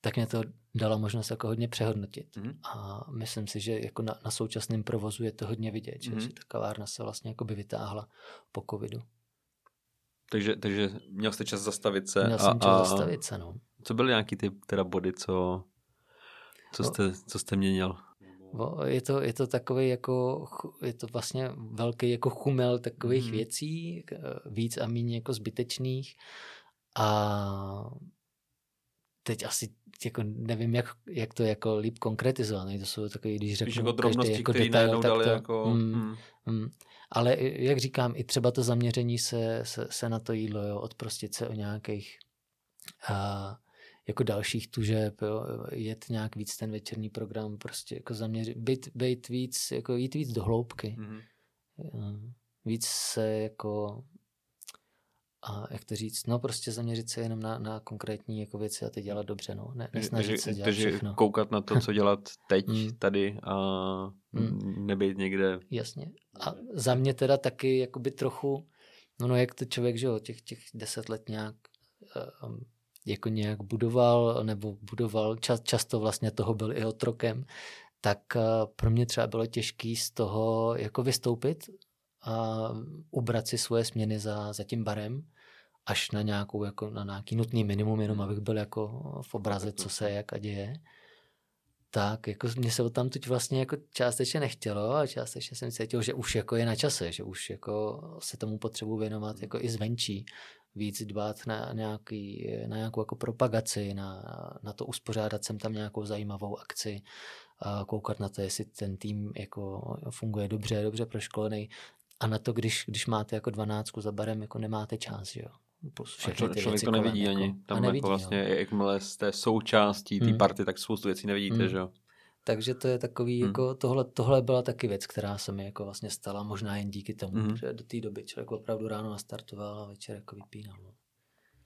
S2: tak mě to dala možnost jako hodně přehodnotit. Mm. A myslím si, že jako na, na současném provozu je to hodně vidět, mm. že, mhm. ta kavárna se vlastně jako by vytáhla po covidu.
S1: Takže, takže měl jste čas zastavit se.
S2: Měl jsem čas a, zastavit se, no.
S1: Co byly nějaký ty teda body, co, co, jste, co jste měnil?
S2: Je to, je to takový jako, je to vlastně velký jako chumel takových mm. věcí, víc a méně jako zbytečných a teď asi jako nevím, jak, jak to jako líp konkretizovat. To jsou takové, když řeknu
S1: jako drobnosti, jako detail, tak to, jako... Mm, mm.
S2: Mm. Ale jak říkám, i třeba to zaměření se, se, se na to jídlo, jo, odprostit se o nějakých a, jako dalších tužeb, jo, jet nějak víc ten večerní program, prostě jako zaměřit, být, být víc, jako jít víc do hloubky. Mm-hmm. Víc se jako a jak to říct, no prostě zaměřit se jenom na, na konkrétní jako věci a ty dělat dobře, no, ne, nesnažit takže, se dělat takže všechno.
S1: koukat na to, co dělat teď, mm. tady a mm. nebejt někde.
S2: Jasně. A za mě teda taky jakoby trochu, no, no jak to člověk, že jo, těch, těch deset let nějak um, jako nějak budoval, nebo budoval, čas, často vlastně toho byl i otrokem, tak uh, pro mě třeba bylo těžké z toho jako vystoupit a ubrat si svoje směny za, za tím barem až na nějakou, jako na nějaký nutný minimum, jenom abych byl jako v obraze, co se jak a děje. Tak, jako mě se tam teď vlastně jako částečně nechtělo a částečně jsem cítil, že už jako je na čase, že už jako se tomu potřebuji věnovat jako i zvenčí, víc dbát na, nějaký, na nějakou jako propagaci, na, na to uspořádat sem tam nějakou zajímavou akci, a koukat na to, jestli ten tým jako funguje dobře, dobře proškolený, a na to, když, když máte jako dvanáctku za barem, jako nemáte čas, že jo.
S1: Všechny ty člověk to nevidí jako, ani. Tam nevidí, jako vlastně, jo. jakmile jste součástí té hmm. party, tak spoustu věcí nevidíte, hmm. že jo.
S2: Takže to je takový, hmm. jako tohle, tohle byla taky věc, která se mi jako vlastně stala, možná jen díky tomu, hmm. že do té doby člověk opravdu ráno nastartoval a večer jako vypínal. No.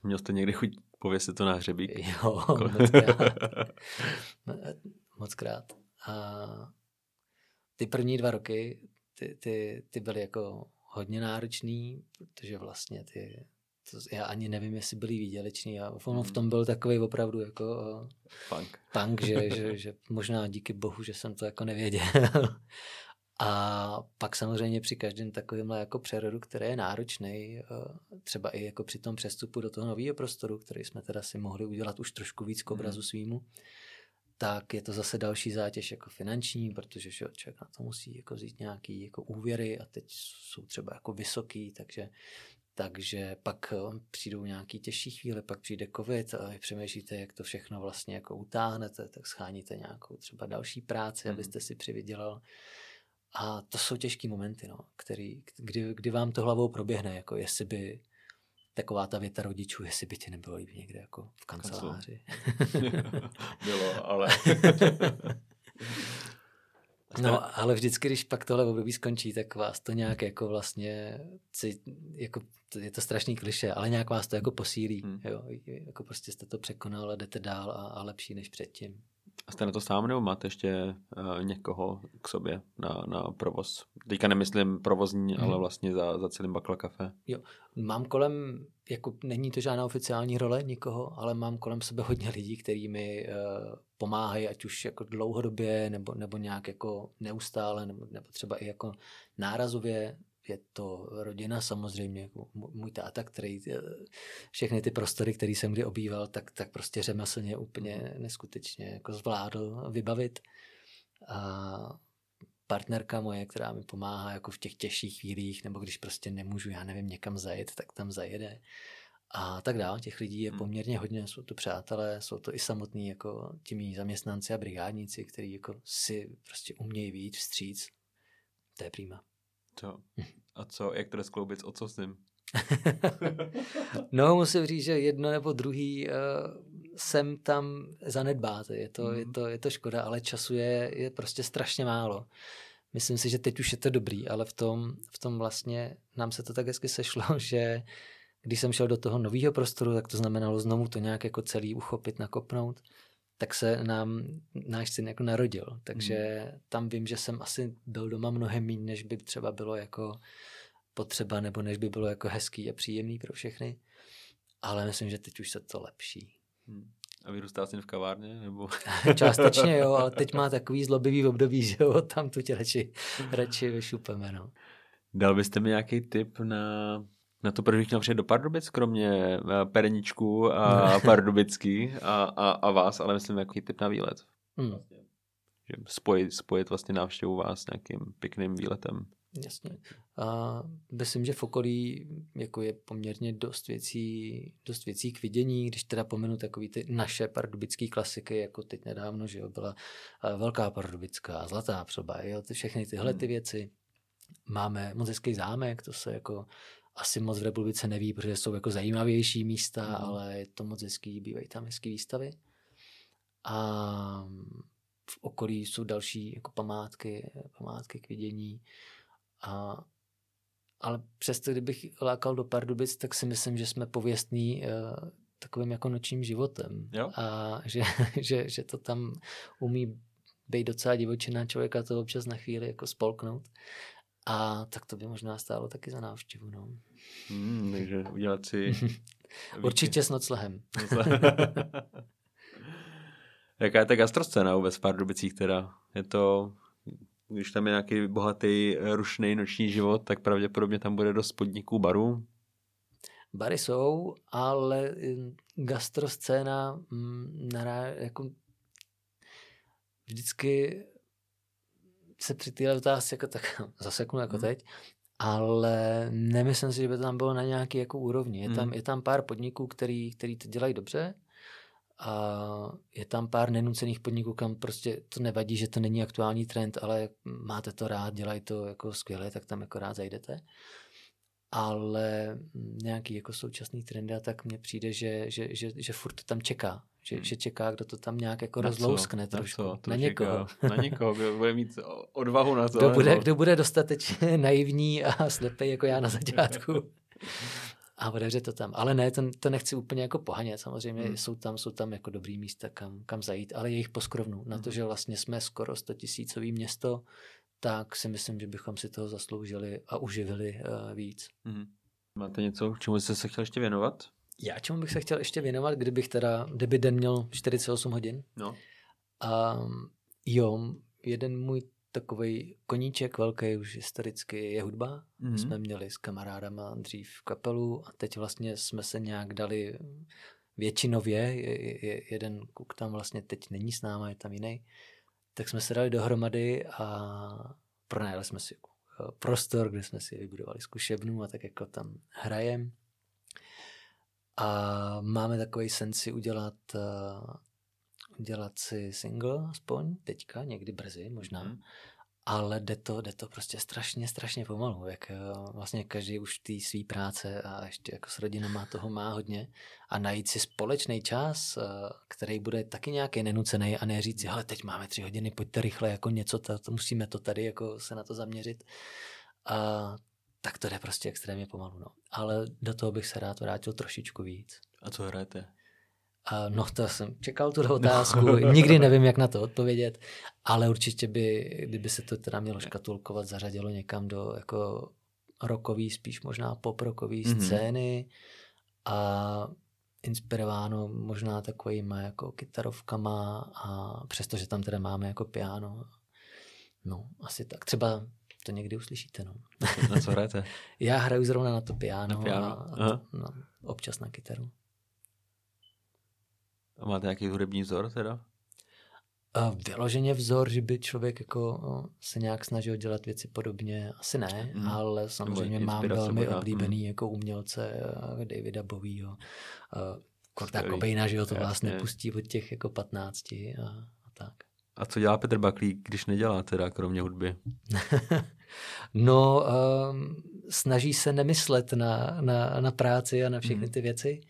S1: Měl jste někdy chuť pověsit to na hřebík?
S2: Jo, moc krát. moc krát. A ty první dva roky, ty, ty, ty byly jako hodně náročný, protože vlastně ty, to, já ani nevím, jestli byli výděleční a ono v tom hmm. byl takový opravdu jako
S1: punk,
S2: punk že, že, že možná díky bohu, že jsem to jako nevěděl. A pak samozřejmě při každém takovémhle jako přerodu, který je náročný, třeba i jako při tom přestupu do toho nového prostoru, který jsme teda si mohli udělat už trošku víc k obrazu hmm. svýmu, tak je to zase další zátěž jako finanční, protože že člověk na to musí jako vzít nějaký jako úvěry a teď jsou třeba jako vysoký, takže takže pak eh, přijdou nějaký těžší chvíle, pak přijde covid a vy přemýšlíte, jak to všechno vlastně jako utáhnete, tak scháníte nějakou třeba další práci, mm. abyste si přivydělal. A to jsou těžké momenty, no, který, kdy, kdy vám to hlavou proběhne, jako jestli by taková ta věta rodičů, jestli by ti nebylo líbí někde jako v kanceláři.
S1: Bylo, ale...
S2: No, ale vždycky, když pak tohle období skončí, tak vás to nějak jako vlastně, jako, je to strašný kliše, ale nějak vás to jako posílí, hmm. jo, jako prostě jste to překonal a jdete dál a, a lepší než předtím.
S1: A jste na to sám nebo máte ještě uh, někoho k sobě na, na provoz? Teďka nemyslím provozní, hmm. ale vlastně za, za celým Bakla Café.
S2: Jo, mám kolem, jako není to žádná oficiální role nikoho, ale mám kolem sebe hodně lidí, kteří mi uh, pomáhají, ať už jako dlouhodobě, nebo, nebo nějak jako neustále, nebo, nebo třeba i jako nárazově je to rodina samozřejmě, jako můj táta, který eh, všechny ty prostory, které jsem kdy obýval, tak, tak prostě řemeslně úplně neskutečně jako zvládl vybavit. A partnerka moje, která mi pomáhá jako v těch těžších chvílích, nebo když prostě nemůžu, já nevím, někam zajet, tak tam zajede. A tak dále, těch lidí je hmm. poměrně hodně, jsou to přátelé, jsou to i samotní jako ti zaměstnanci a brigádníci, kteří jako si prostě umějí víc vstříc. To je prýma.
S1: Co? A co, jak to skloubit s otcovstvím?
S2: no, musím říct, že jedno nebo druhý uh, sem tam zanedbáte. Je to, mm. je, to, je to škoda, ale času je, je prostě strašně málo. Myslím si, že teď už je to dobrý, ale v tom, v tom vlastně nám se to tak hezky sešlo, že když jsem šel do toho nového prostoru, tak to znamenalo znovu to nějak jako celý uchopit, nakopnout tak se nám náš syn jako narodil. Takže hmm. tam vím, že jsem asi byl doma mnohem méně, než by třeba bylo jako potřeba, nebo než by bylo jako hezký a příjemný pro všechny. Ale myslím, že teď už se to lepší.
S1: Hmm. A vyrůstá syn v kavárně? Nebo?
S2: Částečně jo, ale teď má takový zlobivý období, že jo, tam tu tě radši, radši vyšupeme, no.
S1: Dal byste mi nějaký tip na na to proč bych měl přijet do Pardubic, kromě eh, Pereničku a Pardubický a, a, a vás, ale myslím jaký typ na výlet. Hmm. Že spojit, spojit vlastně návštěvu vás s nějakým pěkným výletem.
S2: Jasně. A myslím, že v okolí jako je poměrně dost věcí, dost věcí k vidění, když teda pomenu takový ty naše pardubické klasiky, jako teď nedávno, že jo, byla eh, Velká pardubická, Zlatá třeba, jo, ty všechny tyhle ty hmm. věci. Máme moc hezký zámek, to se jako asi moc v republice neví, protože jsou jako zajímavější místa, mm. ale je to moc hezký, bývají tam hezký výstavy. A v okolí jsou další jako památky, památky k vidění. A, ale přesto, kdybych lákal do Pardubic, tak si myslím, že jsme pověstní uh, takovým jako nočním životem.
S1: Jo?
S2: A že, že, že to tam umí být docela divočina člověka to občas na chvíli jako spolknout. A tak to by možná stálo taky za návštěvu. No.
S1: Hmm, takže udělat si...
S2: Určitě s noclehem.
S1: Jaká je ta gastroscéna vůbec v Pardubicích teda? Je to, když tam je nějaký bohatý, rušný noční život, tak pravděpodobně tam bude dost podniků barů?
S2: Bary jsou, ale gastroscéna mm, jako vždycky se při téhle otázce jako tak zaseknu jako hmm. teď, ale nemyslím si, že by to tam bylo na nějaký jako úrovni. Je, hmm. tam, je tam pár podniků, který, který to dělají dobře a je tam pár nenucených podniků, kam prostě to nevadí, že to není aktuální trend, ale máte to rád, dělají to jako skvěle, tak tam jako rád zajdete. Ale nějaký jako současný trend a tak mně přijde, že, že, že, že furt tam čeká, že, hmm. že čeká, kdo to tam nějak jako na rozlouskne
S1: co?
S2: trošku.
S1: Na, co?
S2: na někoho.
S1: Na někoho, kdo bude mít odvahu na to.
S2: Kdo bude, kdo bude dostatečně naivní a slepý jako já na začátku. a otevře to tam. Ale ne, to, to nechci úplně jako pohanět. Samozřejmě hmm. jsou tam jsou tam jako dobrý místa, kam, kam zajít, ale je jich poskrovnu. Na to, hmm. že vlastně jsme skoro 100 tisícový město, tak si myslím, že bychom si toho zasloužili a uživili uh, víc.
S1: Hmm. Máte něco, čemu jste se chtěl ještě věnovat?
S2: Já čemu bych se chtěl ještě věnovat, kdybych teda, kdyby den měl 48 hodin.
S1: No.
S2: A jo, jeden můj takový koníček velký už historicky je hudba. Mm-hmm. My jsme měli s kamarádama dřív kapelu a teď vlastně jsme se nějak dali většinově, je, je, jeden kuk tam vlastně teď není s náma, je tam jiný, tak jsme se dali dohromady a pronajali jsme si eh, prostor, kde jsme si vybudovali zkušebnu a tak jako tam hrajem. A máme takový sen si udělat, uh, udělat si single aspoň teďka, někdy brzy možná. Mm. Ale jde to, jde to prostě strašně, strašně pomalu, jak uh, vlastně každý už té své práce a ještě jako s rodinama toho má hodně a najít si společný čas, uh, který bude taky nějaký nenucený a ne říct si, hele, teď máme tři hodiny, pojďte rychle, jako něco, to, to musíme to tady jako se na to zaměřit. A tak to jde prostě extrémně pomalu. No. Ale do toho bych se rád vrátil trošičku víc.
S1: A co hrajete?
S2: A no to jsem čekal tu otázku, no. nikdy nevím, jak na to odpovědět, ale určitě by, kdyby se to teda mělo škatulkovat, zařadilo někam do jako rokový, spíš možná poprokový mm-hmm. scény a inspirováno možná takovýma jako kytarovkama a přestože tam teda máme jako piano. No, asi tak. Třeba to někdy uslyšíte. No.
S1: Na co hrajete?
S2: Já hraju zrovna na to piano,
S1: na piano?
S2: a, a to, no, občas na kytaru.
S1: A máte nějaký hudební vzor teda?
S2: A vyloženě vzor, že by člověk jako se nějak snažil dělat věci podobně, asi ne, mm. ale samozřejmě mám velmi možná. oblíbený mm. jako umělce eh, Davida Bowieho, Korta Cobaina, že ho to vás nepustí od těch jako 15 a, a tak.
S1: A co dělá Petr Baklík, když nedělá teda, kromě hudby?
S2: no, um, snaží se nemyslet na, na, na práci a na všechny hmm. ty věci.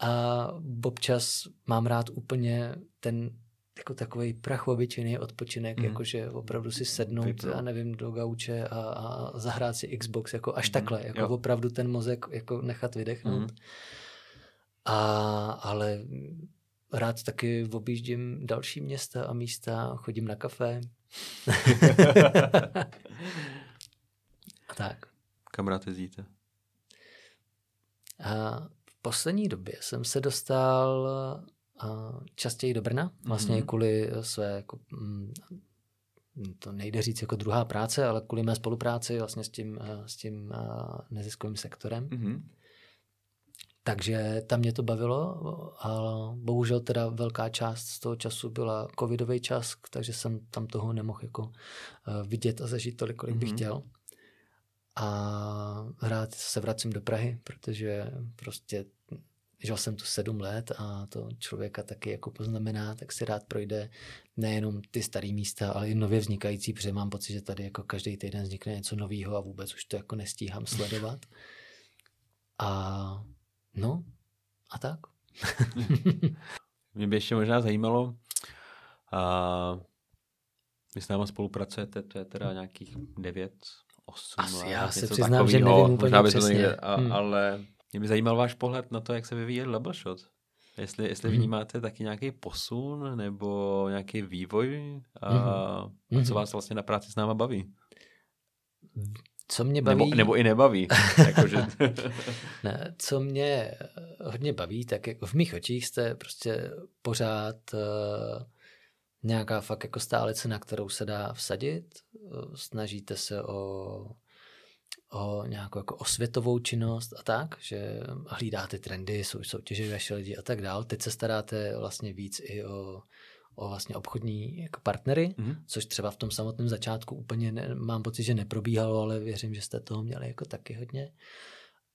S2: A občas mám rád úplně ten jako takový prach obyčejný odpočinek, mm. jakože opravdu si sednout, Vypro. já nevím, do gauče a, a zahrát si Xbox, jako až mm. takhle, jako jo. opravdu ten mozek jako nechat vydechnout. Mm. A, ale rád taky objíždím další města a místa, chodím na kafe. a tak.
S1: Kam rád jezdíte?
S2: A v poslední době jsem se dostal častěji do Brna, vlastně mm-hmm. kvůli své, jako, mm, to nejde říct jako druhá práce, ale kvůli mé spolupráci vlastně s tím, s tím neziskovým sektorem. Mm-hmm. Takže tam mě to bavilo a bohužel teda velká část z toho času byla covidový čas, takže jsem tam toho nemohl jako eh, vidět a zažít tolik, kolik bych mm-hmm. chtěl. A rád se vracím do Prahy, protože prostě žil jsem tu sedm let a to člověka taky jako poznamená, tak si rád projde nejenom ty staré místa, ale i nově vznikající, protože mám pocit, že tady jako každý týden vznikne něco nového a vůbec už to jako nestíhám sledovat. A No a tak.
S1: Mě by ještě možná zajímalo, a vy s náma spolupracujete, to je teda nějakých 9, 8
S2: Asi let. Já se přiznám, takovýho, že nevím úplně možná by přesně. Někde,
S1: a, hmm. Ale mě by zajímal váš pohled na to, jak se vyvíjí Level Shot. Jestli, jestli hmm. vnímáte taky nějaký posun nebo nějaký vývoj a, hmm. a co hmm. vás vlastně na práci s náma baví?
S2: Co mě baví...
S1: Nebo, nebo i nebaví. jakože...
S2: ne, co mě hodně baví, tak jako v mých očích jste prostě pořád uh, nějaká fakt jako stálice, na kterou se dá vsadit. Uh, snažíte se o, o nějakou jako osvětovou činnost a tak, že hlídáte trendy, jsou soutěže vaše lidi a tak dál. Teď se staráte vlastně víc i o o vlastně obchodní jako partnery, mm-hmm. což třeba v tom samotném začátku úplně ne, mám pocit, že neprobíhalo, ale věřím, že jste toho měli jako taky hodně.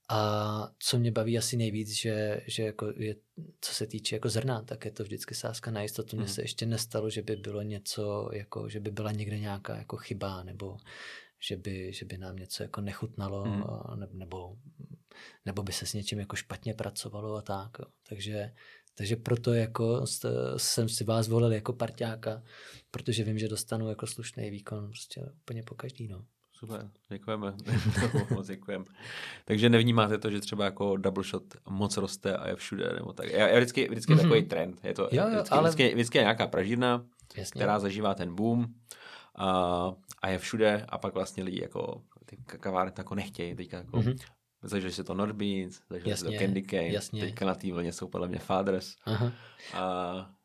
S2: A co mě baví asi nejvíc, že, že jako je, co se týče jako zrna, tak je to vždycky sázka na jistotu. Mně mm. se ještě nestalo, že by bylo něco, jako, že by byla někde nějaká jako chyba, nebo že by, že by nám něco jako nechutnalo, mm. nebo, nebo by se s něčím jako špatně pracovalo a tak. Jo. Takže Takže proto jako jsem si vás volil jako parťáka, protože vím, že dostanu jako slušný výkon prostě úplně po každý, no.
S1: Super, děkujeme. moc děkujeme. Takže nevnímáte to, že třeba jako double shot moc roste a je všude, nebo tak. Já, já vždycky, vždycky mm-hmm. takový trend. Je to jo, jo, vždycky, ale... vždycky, vždycky, je nějaká pražírna, Jasně. která zažívá ten boom a, a je všude a pak vlastně lidi jako ty kavárny jako nechtějí. Teďka jako mm-hmm. Zažili si to Nordbeans, zažili si to Candy Cane, jasně. teďka na té vlně jsou podle mě Fathers. Aha. A...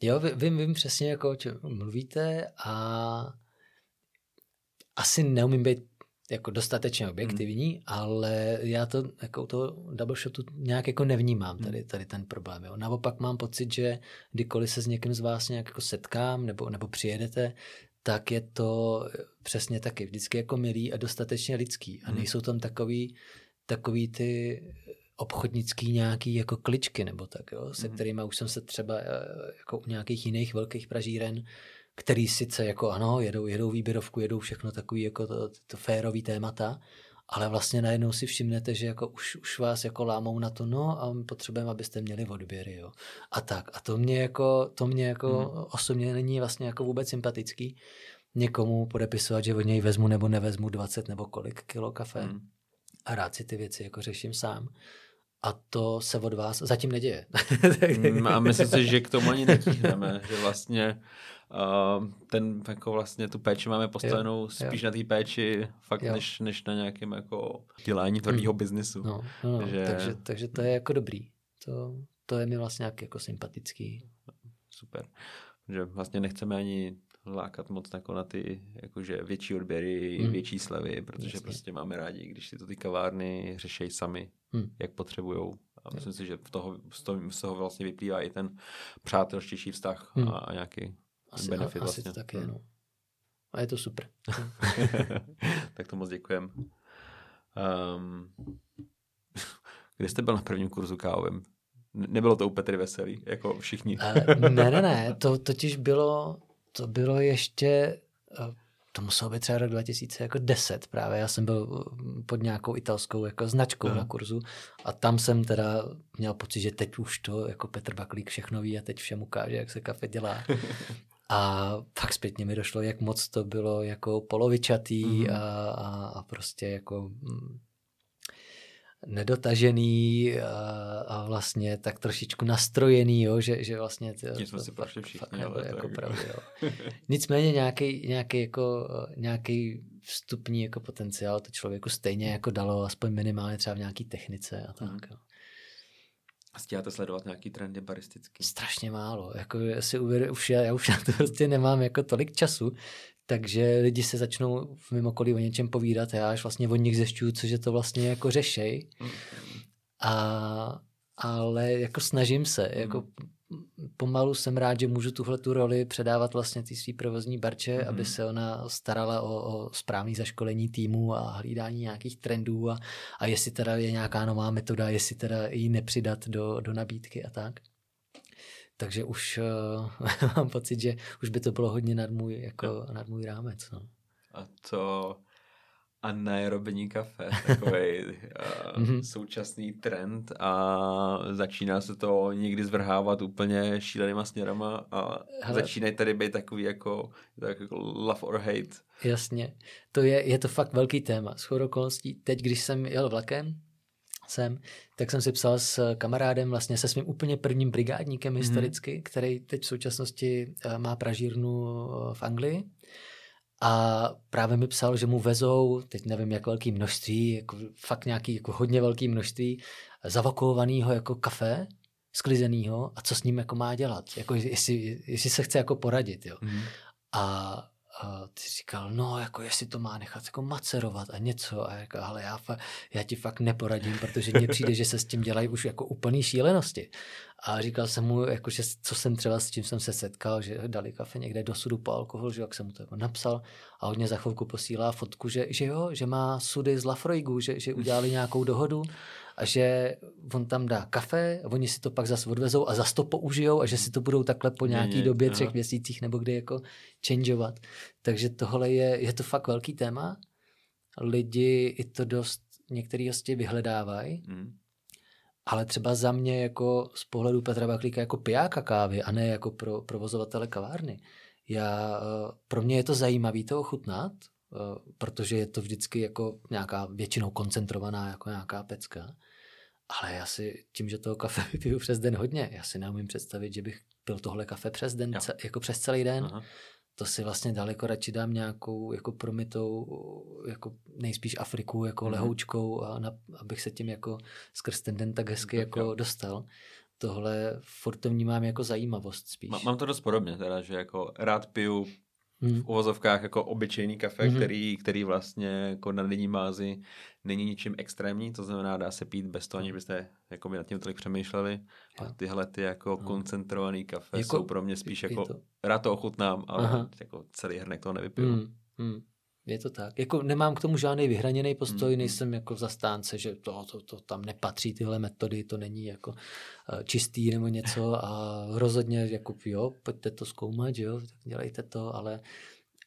S2: Jo, vím, vím přesně, jako o čem mluvíte a asi neumím být jako dostatečně objektivní, hmm. ale já to jako to double shotu nějak jako nevnímám hmm. tady, tady ten problém. Jo. Naopak mám pocit, že kdykoliv se s někým z vás nějak jako setkám nebo, nebo přijedete, tak je to přesně taky vždycky jako milý a dostatečně lidský. A hmm. nejsou tam takový, takový ty obchodnický nějaký jako kličky nebo tak, jo, se hmm. kterými už jsem se třeba eh, jako u nějakých jiných velkých pražíren který sice jako ano, jedou, jedou výběrovku, jedou všechno takový jako to, to férový témata, ale vlastně najednou si všimnete, že jako už, už vás jako lámou na to, no a potřebujeme, abyste měli odběry, jo. A tak. A to mě jako, to mě jako mm. osobně není vlastně jako vůbec sympatický někomu podepisovat, že od něj vezmu nebo nevezmu 20 nebo kolik kilo kafe. Mm. A rád si ty věci jako řeším sám. A to se od vás zatím neděje.
S1: Mm, a myslím si, že k tomu ani netíhneme, že vlastně Uh, ten jako vlastně tu péči máme postavenou jo, spíš jo. na té péči fakt než, než na nějakém jako dělání tvrdého hmm. biznisu.
S2: No, no, no. Že... Takže, takže to je jako dobrý. To, to je mi vlastně nějak jako sympatický.
S1: Super. Že vlastně nechceme ani lákat moc jako na ty jakože větší odběry, hmm. větší slevy, protože Jasně. prostě máme rádi, když si to ty kavárny řeší sami, hmm. jak potřebujou. A myslím si, že v toho, z, toho, z toho vlastně vyplývá i ten přátelštější vztah hmm. a, nějaký
S2: asi, benefit a, vlastně. Asi to tak je, no. A je to super.
S1: tak to moc děkujem. Um, kde jste byl na prvním kurzu kávovém? Nebylo to u Petry Veselý, jako všichni?
S2: uh, ne, ne, ne, to totiž bylo, to bylo ještě, uh, to muselo být třeba rok 2010 právě, já jsem byl pod nějakou italskou jako značkou uh. na kurzu a tam jsem teda měl pocit, že teď už to jako Petr Baklík všechno ví a teď všem ukáže, jak se kafe dělá. A pak zpětně mi došlo, jak moc to bylo jako polovičatý mm-hmm. a, a, a prostě jako mm, nedotažený a, a vlastně tak trošičku nastrojený, jo, že, že vlastně...
S1: To, Tím jsme si prošli všichni, ale
S2: jako pravdě, jo. Nicméně nějaký, nějaký, jako, nějaký vstupní jako potenciál to člověku stejně jako dalo, aspoň minimálně třeba v nějaký technice a tak. Mm. Jo.
S1: Stíháte sledovat nějaký trendy baristický?
S2: Strašně málo. Jako já si uvěř, už já, já už na to prostě nemám jako tolik času, takže lidi se začnou v mým okolí o něčem povídat a já až vlastně od nich zjišťuju, což je to vlastně jako řešej. Mm. A, ale jako snažím se, mm. Pomalu jsem rád, že můžu tuhle tu roli předávat vlastně té svý provozní barče, mm-hmm. aby se ona starala o, o správný zaškolení týmu a hlídání nějakých trendů a, a jestli teda je nějaká nová metoda, jestli teda ji nepřidat do, do nabídky a tak. Takže už uh, mám pocit, že už by to bylo hodně nad můj, jako, nad můj rámec. No.
S1: A to anaerobní kafe, takový uh, mm-hmm. současný trend a začíná se to někdy zvrhávat úplně šílenýma směrama a Hele. začínají tady být takový jako, tak jako love or hate.
S2: Jasně, to je, je to fakt velký téma. S okolností, teď, když jsem jel vlakem, sem, tak jsem si psal s kamarádem, vlastně se svým úplně prvním brigádníkem mm-hmm. historicky, který teď v současnosti uh, má pražírnu v Anglii a právě mi psal, že mu vezou, teď nevím jak velký množství, jako fakt nějaký jako hodně velký množství zavakovaného jako kafe, sklizenýho a co s ním jako má dělat, jako jestli, jestli se chce jako poradit, jo. Mm. A a ty říkal, no, jako jestli to má nechat jako macerovat a něco. A jako, ale já, já ti fakt neporadím, protože mně přijde, že se s tím dělají už jako úplný šílenosti. A říkal jsem mu, jako, že co jsem třeba s tím jsem se setkal, že dali kafe někde do sudu po alkohol, že jak jsem mu to jako napsal a hodně za chvilku posílá fotku, že, že jo, že má sudy z Lafroigu, že, že udělali nějakou dohodu a že on tam dá kafe, oni si to pak zase odvezou a zase to použijou a že si to budou takhle po nějaký době, třech měsících nebo kdy jako changeovat. Takže tohle je, je to fakt velký téma. Lidi i to dost, některý hosti vyhledávají. Mm ale třeba za mě jako z pohledu Petra Baklíka jako pijáka kávy a ne jako pro provozovatele kavárny. Já, eh, pro mě je to zajímavé to ochutnat, eh, protože je to vždycky jako nějaká většinou koncentrovaná jako nějaká pecka. Ale já si tím, že toho kafe vypiju přes den hodně, já si neumím představit, že bych pil tohle kafe přes den, jo. jako přes celý den. Aha. To si vlastně daleko radši dám nějakou jako promitou, jako nejspíš Afriku jako mm. lehoučkou, a na, abych se tím jako skrz ten den tak hezky tak jako jo. dostal. Tohle furt to vnímám jako zajímavost spíš.
S1: Mám to dost podobně, teda, že jako rád piju hmm. v uvozovkách jako obyčejný kafe, hmm. který, který vlastně jako na denní bázi není ničím extrémní, to znamená dá se pít bez toho, aniž byste jako by nad tím tolik přemýšleli. A tyhle ty jako hmm. koncentrovaný kafe jako, jsou pro mě spíš jako, to... rád to ochutnám, ale Aha. jako celý hrnek toho nevypiju. Hmm.
S2: Hmm. Je to tak. Jako nemám k tomu žádný vyhraněný postoj, mm. nejsem jako zastánce, že to, to, to tam nepatří tyhle metody, to není jako uh, čistý nebo něco a rozhodně jako jo, pojďte to zkoumat, jo, tak dělejte to, ale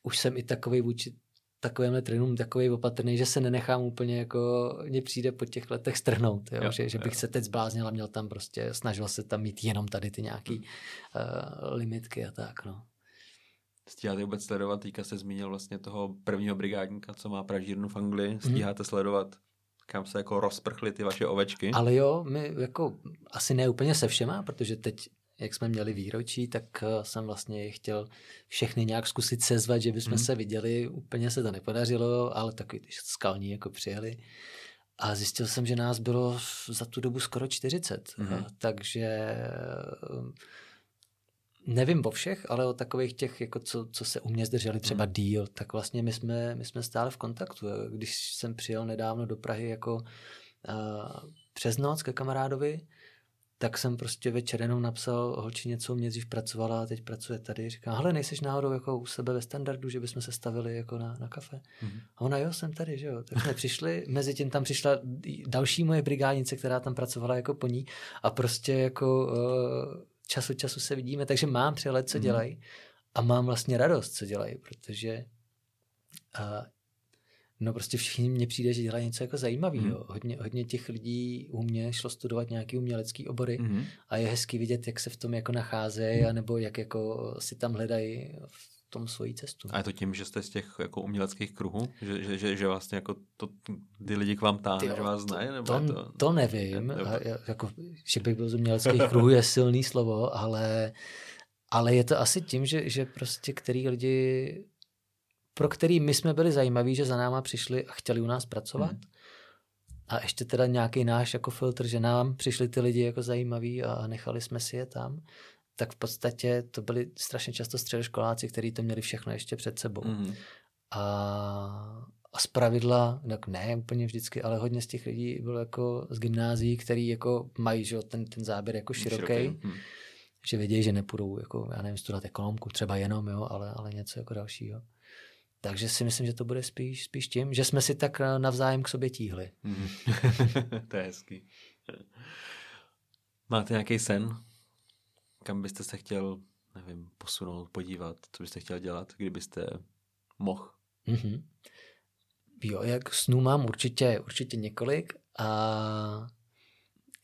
S2: už jsem i takový vůči takovýmhle trénům takový opatrný, že se nenechám úplně jako, mně přijde po těch letech strhnout, jo? Jo, že, že bych jo. se teď zbláznil a měl tam prostě, snažil se tam mít jenom tady ty nějaký uh, limitky a tak, no
S1: stíháte vůbec sledovat, teďka se zmínil vlastně toho prvního brigádníka, co má pražírnu v Anglii, stíháte hmm. sledovat, kam se jako rozprchly ty vaše ovečky?
S2: Ale jo, my jako asi ne úplně se všema, protože teď jak jsme měli výročí, tak eh, jsem vlastně chtěl všechny nějak zkusit sezvat, že bychom hmm. se viděli. Úplně se to nepodařilo, ale takový ty skalní jako přijeli. A zjistil jsem, že nás bylo za tu dobu skoro 40. Hmm. Takže nevím o všech, ale o takových těch, jako co, co se u mě zdrželi třeba hmm. díl, tak vlastně my jsme, my jsme stále v kontaktu. Když jsem přijel nedávno do Prahy jako uh, přes noc ke kamarádovi, tak jsem prostě večer jenom napsal holči něco, mě dřív pracovala a teď pracuje tady. Říkám, hele, nejseš náhodou jako u sebe ve standardu, že bychom se stavili jako na, na kafe? Mm-hmm. A ona, jo, jsem tady, že jo. Tak jsme přišli, mezi tím tam přišla další moje brigádnice, která tam pracovala jako po ní a prostě jako uh, čas od času se vidíme, takže mám přehled, co mhm. dělají a mám vlastně radost, co dělají, protože a, no prostě všichni mně přijde, že dělají něco jako zajímavého. Mm. Hodně, hodně těch lidí u mě šlo studovat nějaký umělecký obory mm. a je hezky vidět, jak se v tom jako nacházejí, mm. anebo jak jako si tam hledají v tom svoji cestu.
S1: A je to tím, že jste z těch jako uměleckých kruhů? Že, že, že, že vlastně jako to, ty lidi k vám táhne, že vás znají? Nebo
S2: to, to... to nevím. Je, a, jako, že bych byl z uměleckých kruhů je silný slovo, ale, ale je to asi tím, že, že prostě který lidi pro který my jsme byli zajímaví, že za náma přišli a chtěli u nás pracovat. Hmm. A ještě teda nějaký náš jako filtr, že nám přišli ty lidi jako zajímaví a nechali jsme si je tam tak v podstatě to byli strašně často středoškoláci, kteří to měli všechno ještě před sebou. Mm. A, a z pravidla, tak ne úplně vždycky, ale hodně z těch lidí bylo jako z gymnázií, který jako mají že, ten, ten záběr jako široký, široký. Mm. že vědějí, že nepůjdou jako, já nevím, studovat ekonomku, třeba jenom, jo, ale, ale něco jako dalšího. Takže si myslím, že to bude spíš, spíš tím, že jsme si tak navzájem k sobě tíhli. Mm.
S1: to je hezký. Máte nějaký sen? Kam byste se chtěl, nevím, posunout, podívat, co byste chtěl dělat, kdybyste mohl? Mm-hmm.
S2: Jo, jak snů mám určitě, určitě několik a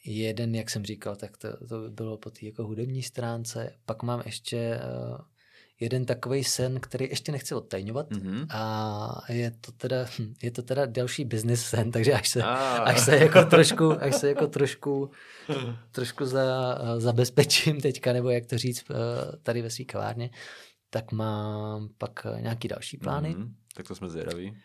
S2: jeden, jak jsem říkal, tak to, to bylo po té jako hudební stránce. Pak mám ještě uh, jeden takový sen, který ještě nechci odtajňovat mm-hmm. a je to teda, hm, je to teda další business sen, takže až se, ah. až se jako trošku, až se jako trošku, trošku za, zabezpečím teďka, nebo jak to říct, eh, tady ve své kavárně, tak mám pak nějaký další plány. Mm-hmm.
S1: Tak to jsme zvědaví.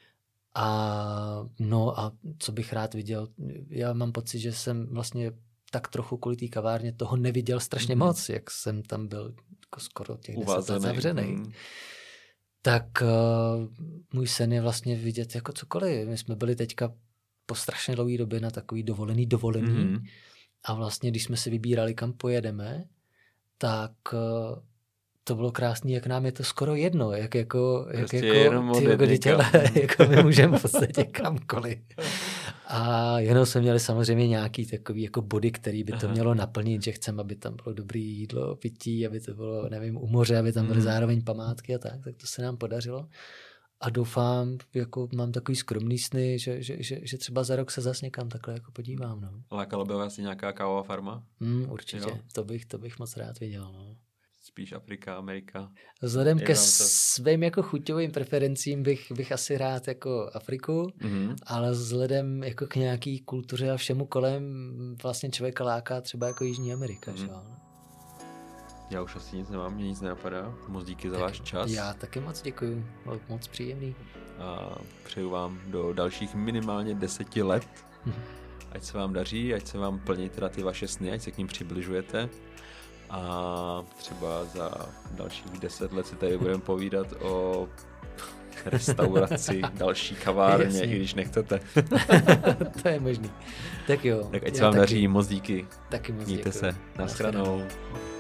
S2: A no a co bych rád viděl, já mám pocit, že jsem vlastně tak trochu kvůli té kavárně toho neviděl strašně mm-hmm. moc, jak jsem tam byl jako skoro těch deset let zavřený. Mm. Tak uh, můj sen je vlastně vidět jako cokoliv. My jsme byli teďka po strašně dlouhé době na takový dovolený dovolený mm. a vlastně, když jsme si vybírali, kam pojedeme, tak uh, to bylo krásný, jak nám je to skoro jedno, jak jako, prostě jak jako ty jako jako my můžeme v podstatě kamkoliv. A jenom jsme měli samozřejmě nějaký takový jako body, který by to Aha. mělo naplnit, že chceme, aby tam bylo dobré jídlo, pití, aby to bylo, nevím, u moře, aby tam byly hmm. zároveň památky a tak, tak to se nám podařilo. a doufám, jako mám takový skromný sny, že, že, že, že třeba za rok se zase někam takhle jako podívám. No.
S1: Lákalo by vás nějaká kávová farma?
S2: Mm, určitě, jo? to bych, to bych moc rád viděl. No.
S1: Spíš Afrika, Amerika.
S2: Vzhledem ke svým jako chuťovým preferencím bych, bych asi rád jako Afriku, mm-hmm. ale vzhledem jako k nějaký kultuře a všemu kolem vlastně člověka láká třeba jako Jižní Amerika. Mm-hmm. Že?
S1: Já už asi nic nemám, mě nic nenapadá. Moc díky za tak váš čas.
S2: Já taky moc děkuji, moc příjemný.
S1: A přeju vám do dalších minimálně deseti let. ať se vám daří, ať se vám plní teda ty vaše sny, ať se k ním přibližujete. A třeba za dalších deset let si tady budeme povídat o restauraci, další kavárně, Jasně. i když nechcete.
S2: to je možný. Tak jo.
S1: Tak ať se vám daří, moc díky.
S2: Taky moc
S1: Mějte
S2: děkuji.
S1: se. Naschranou. Naschranou.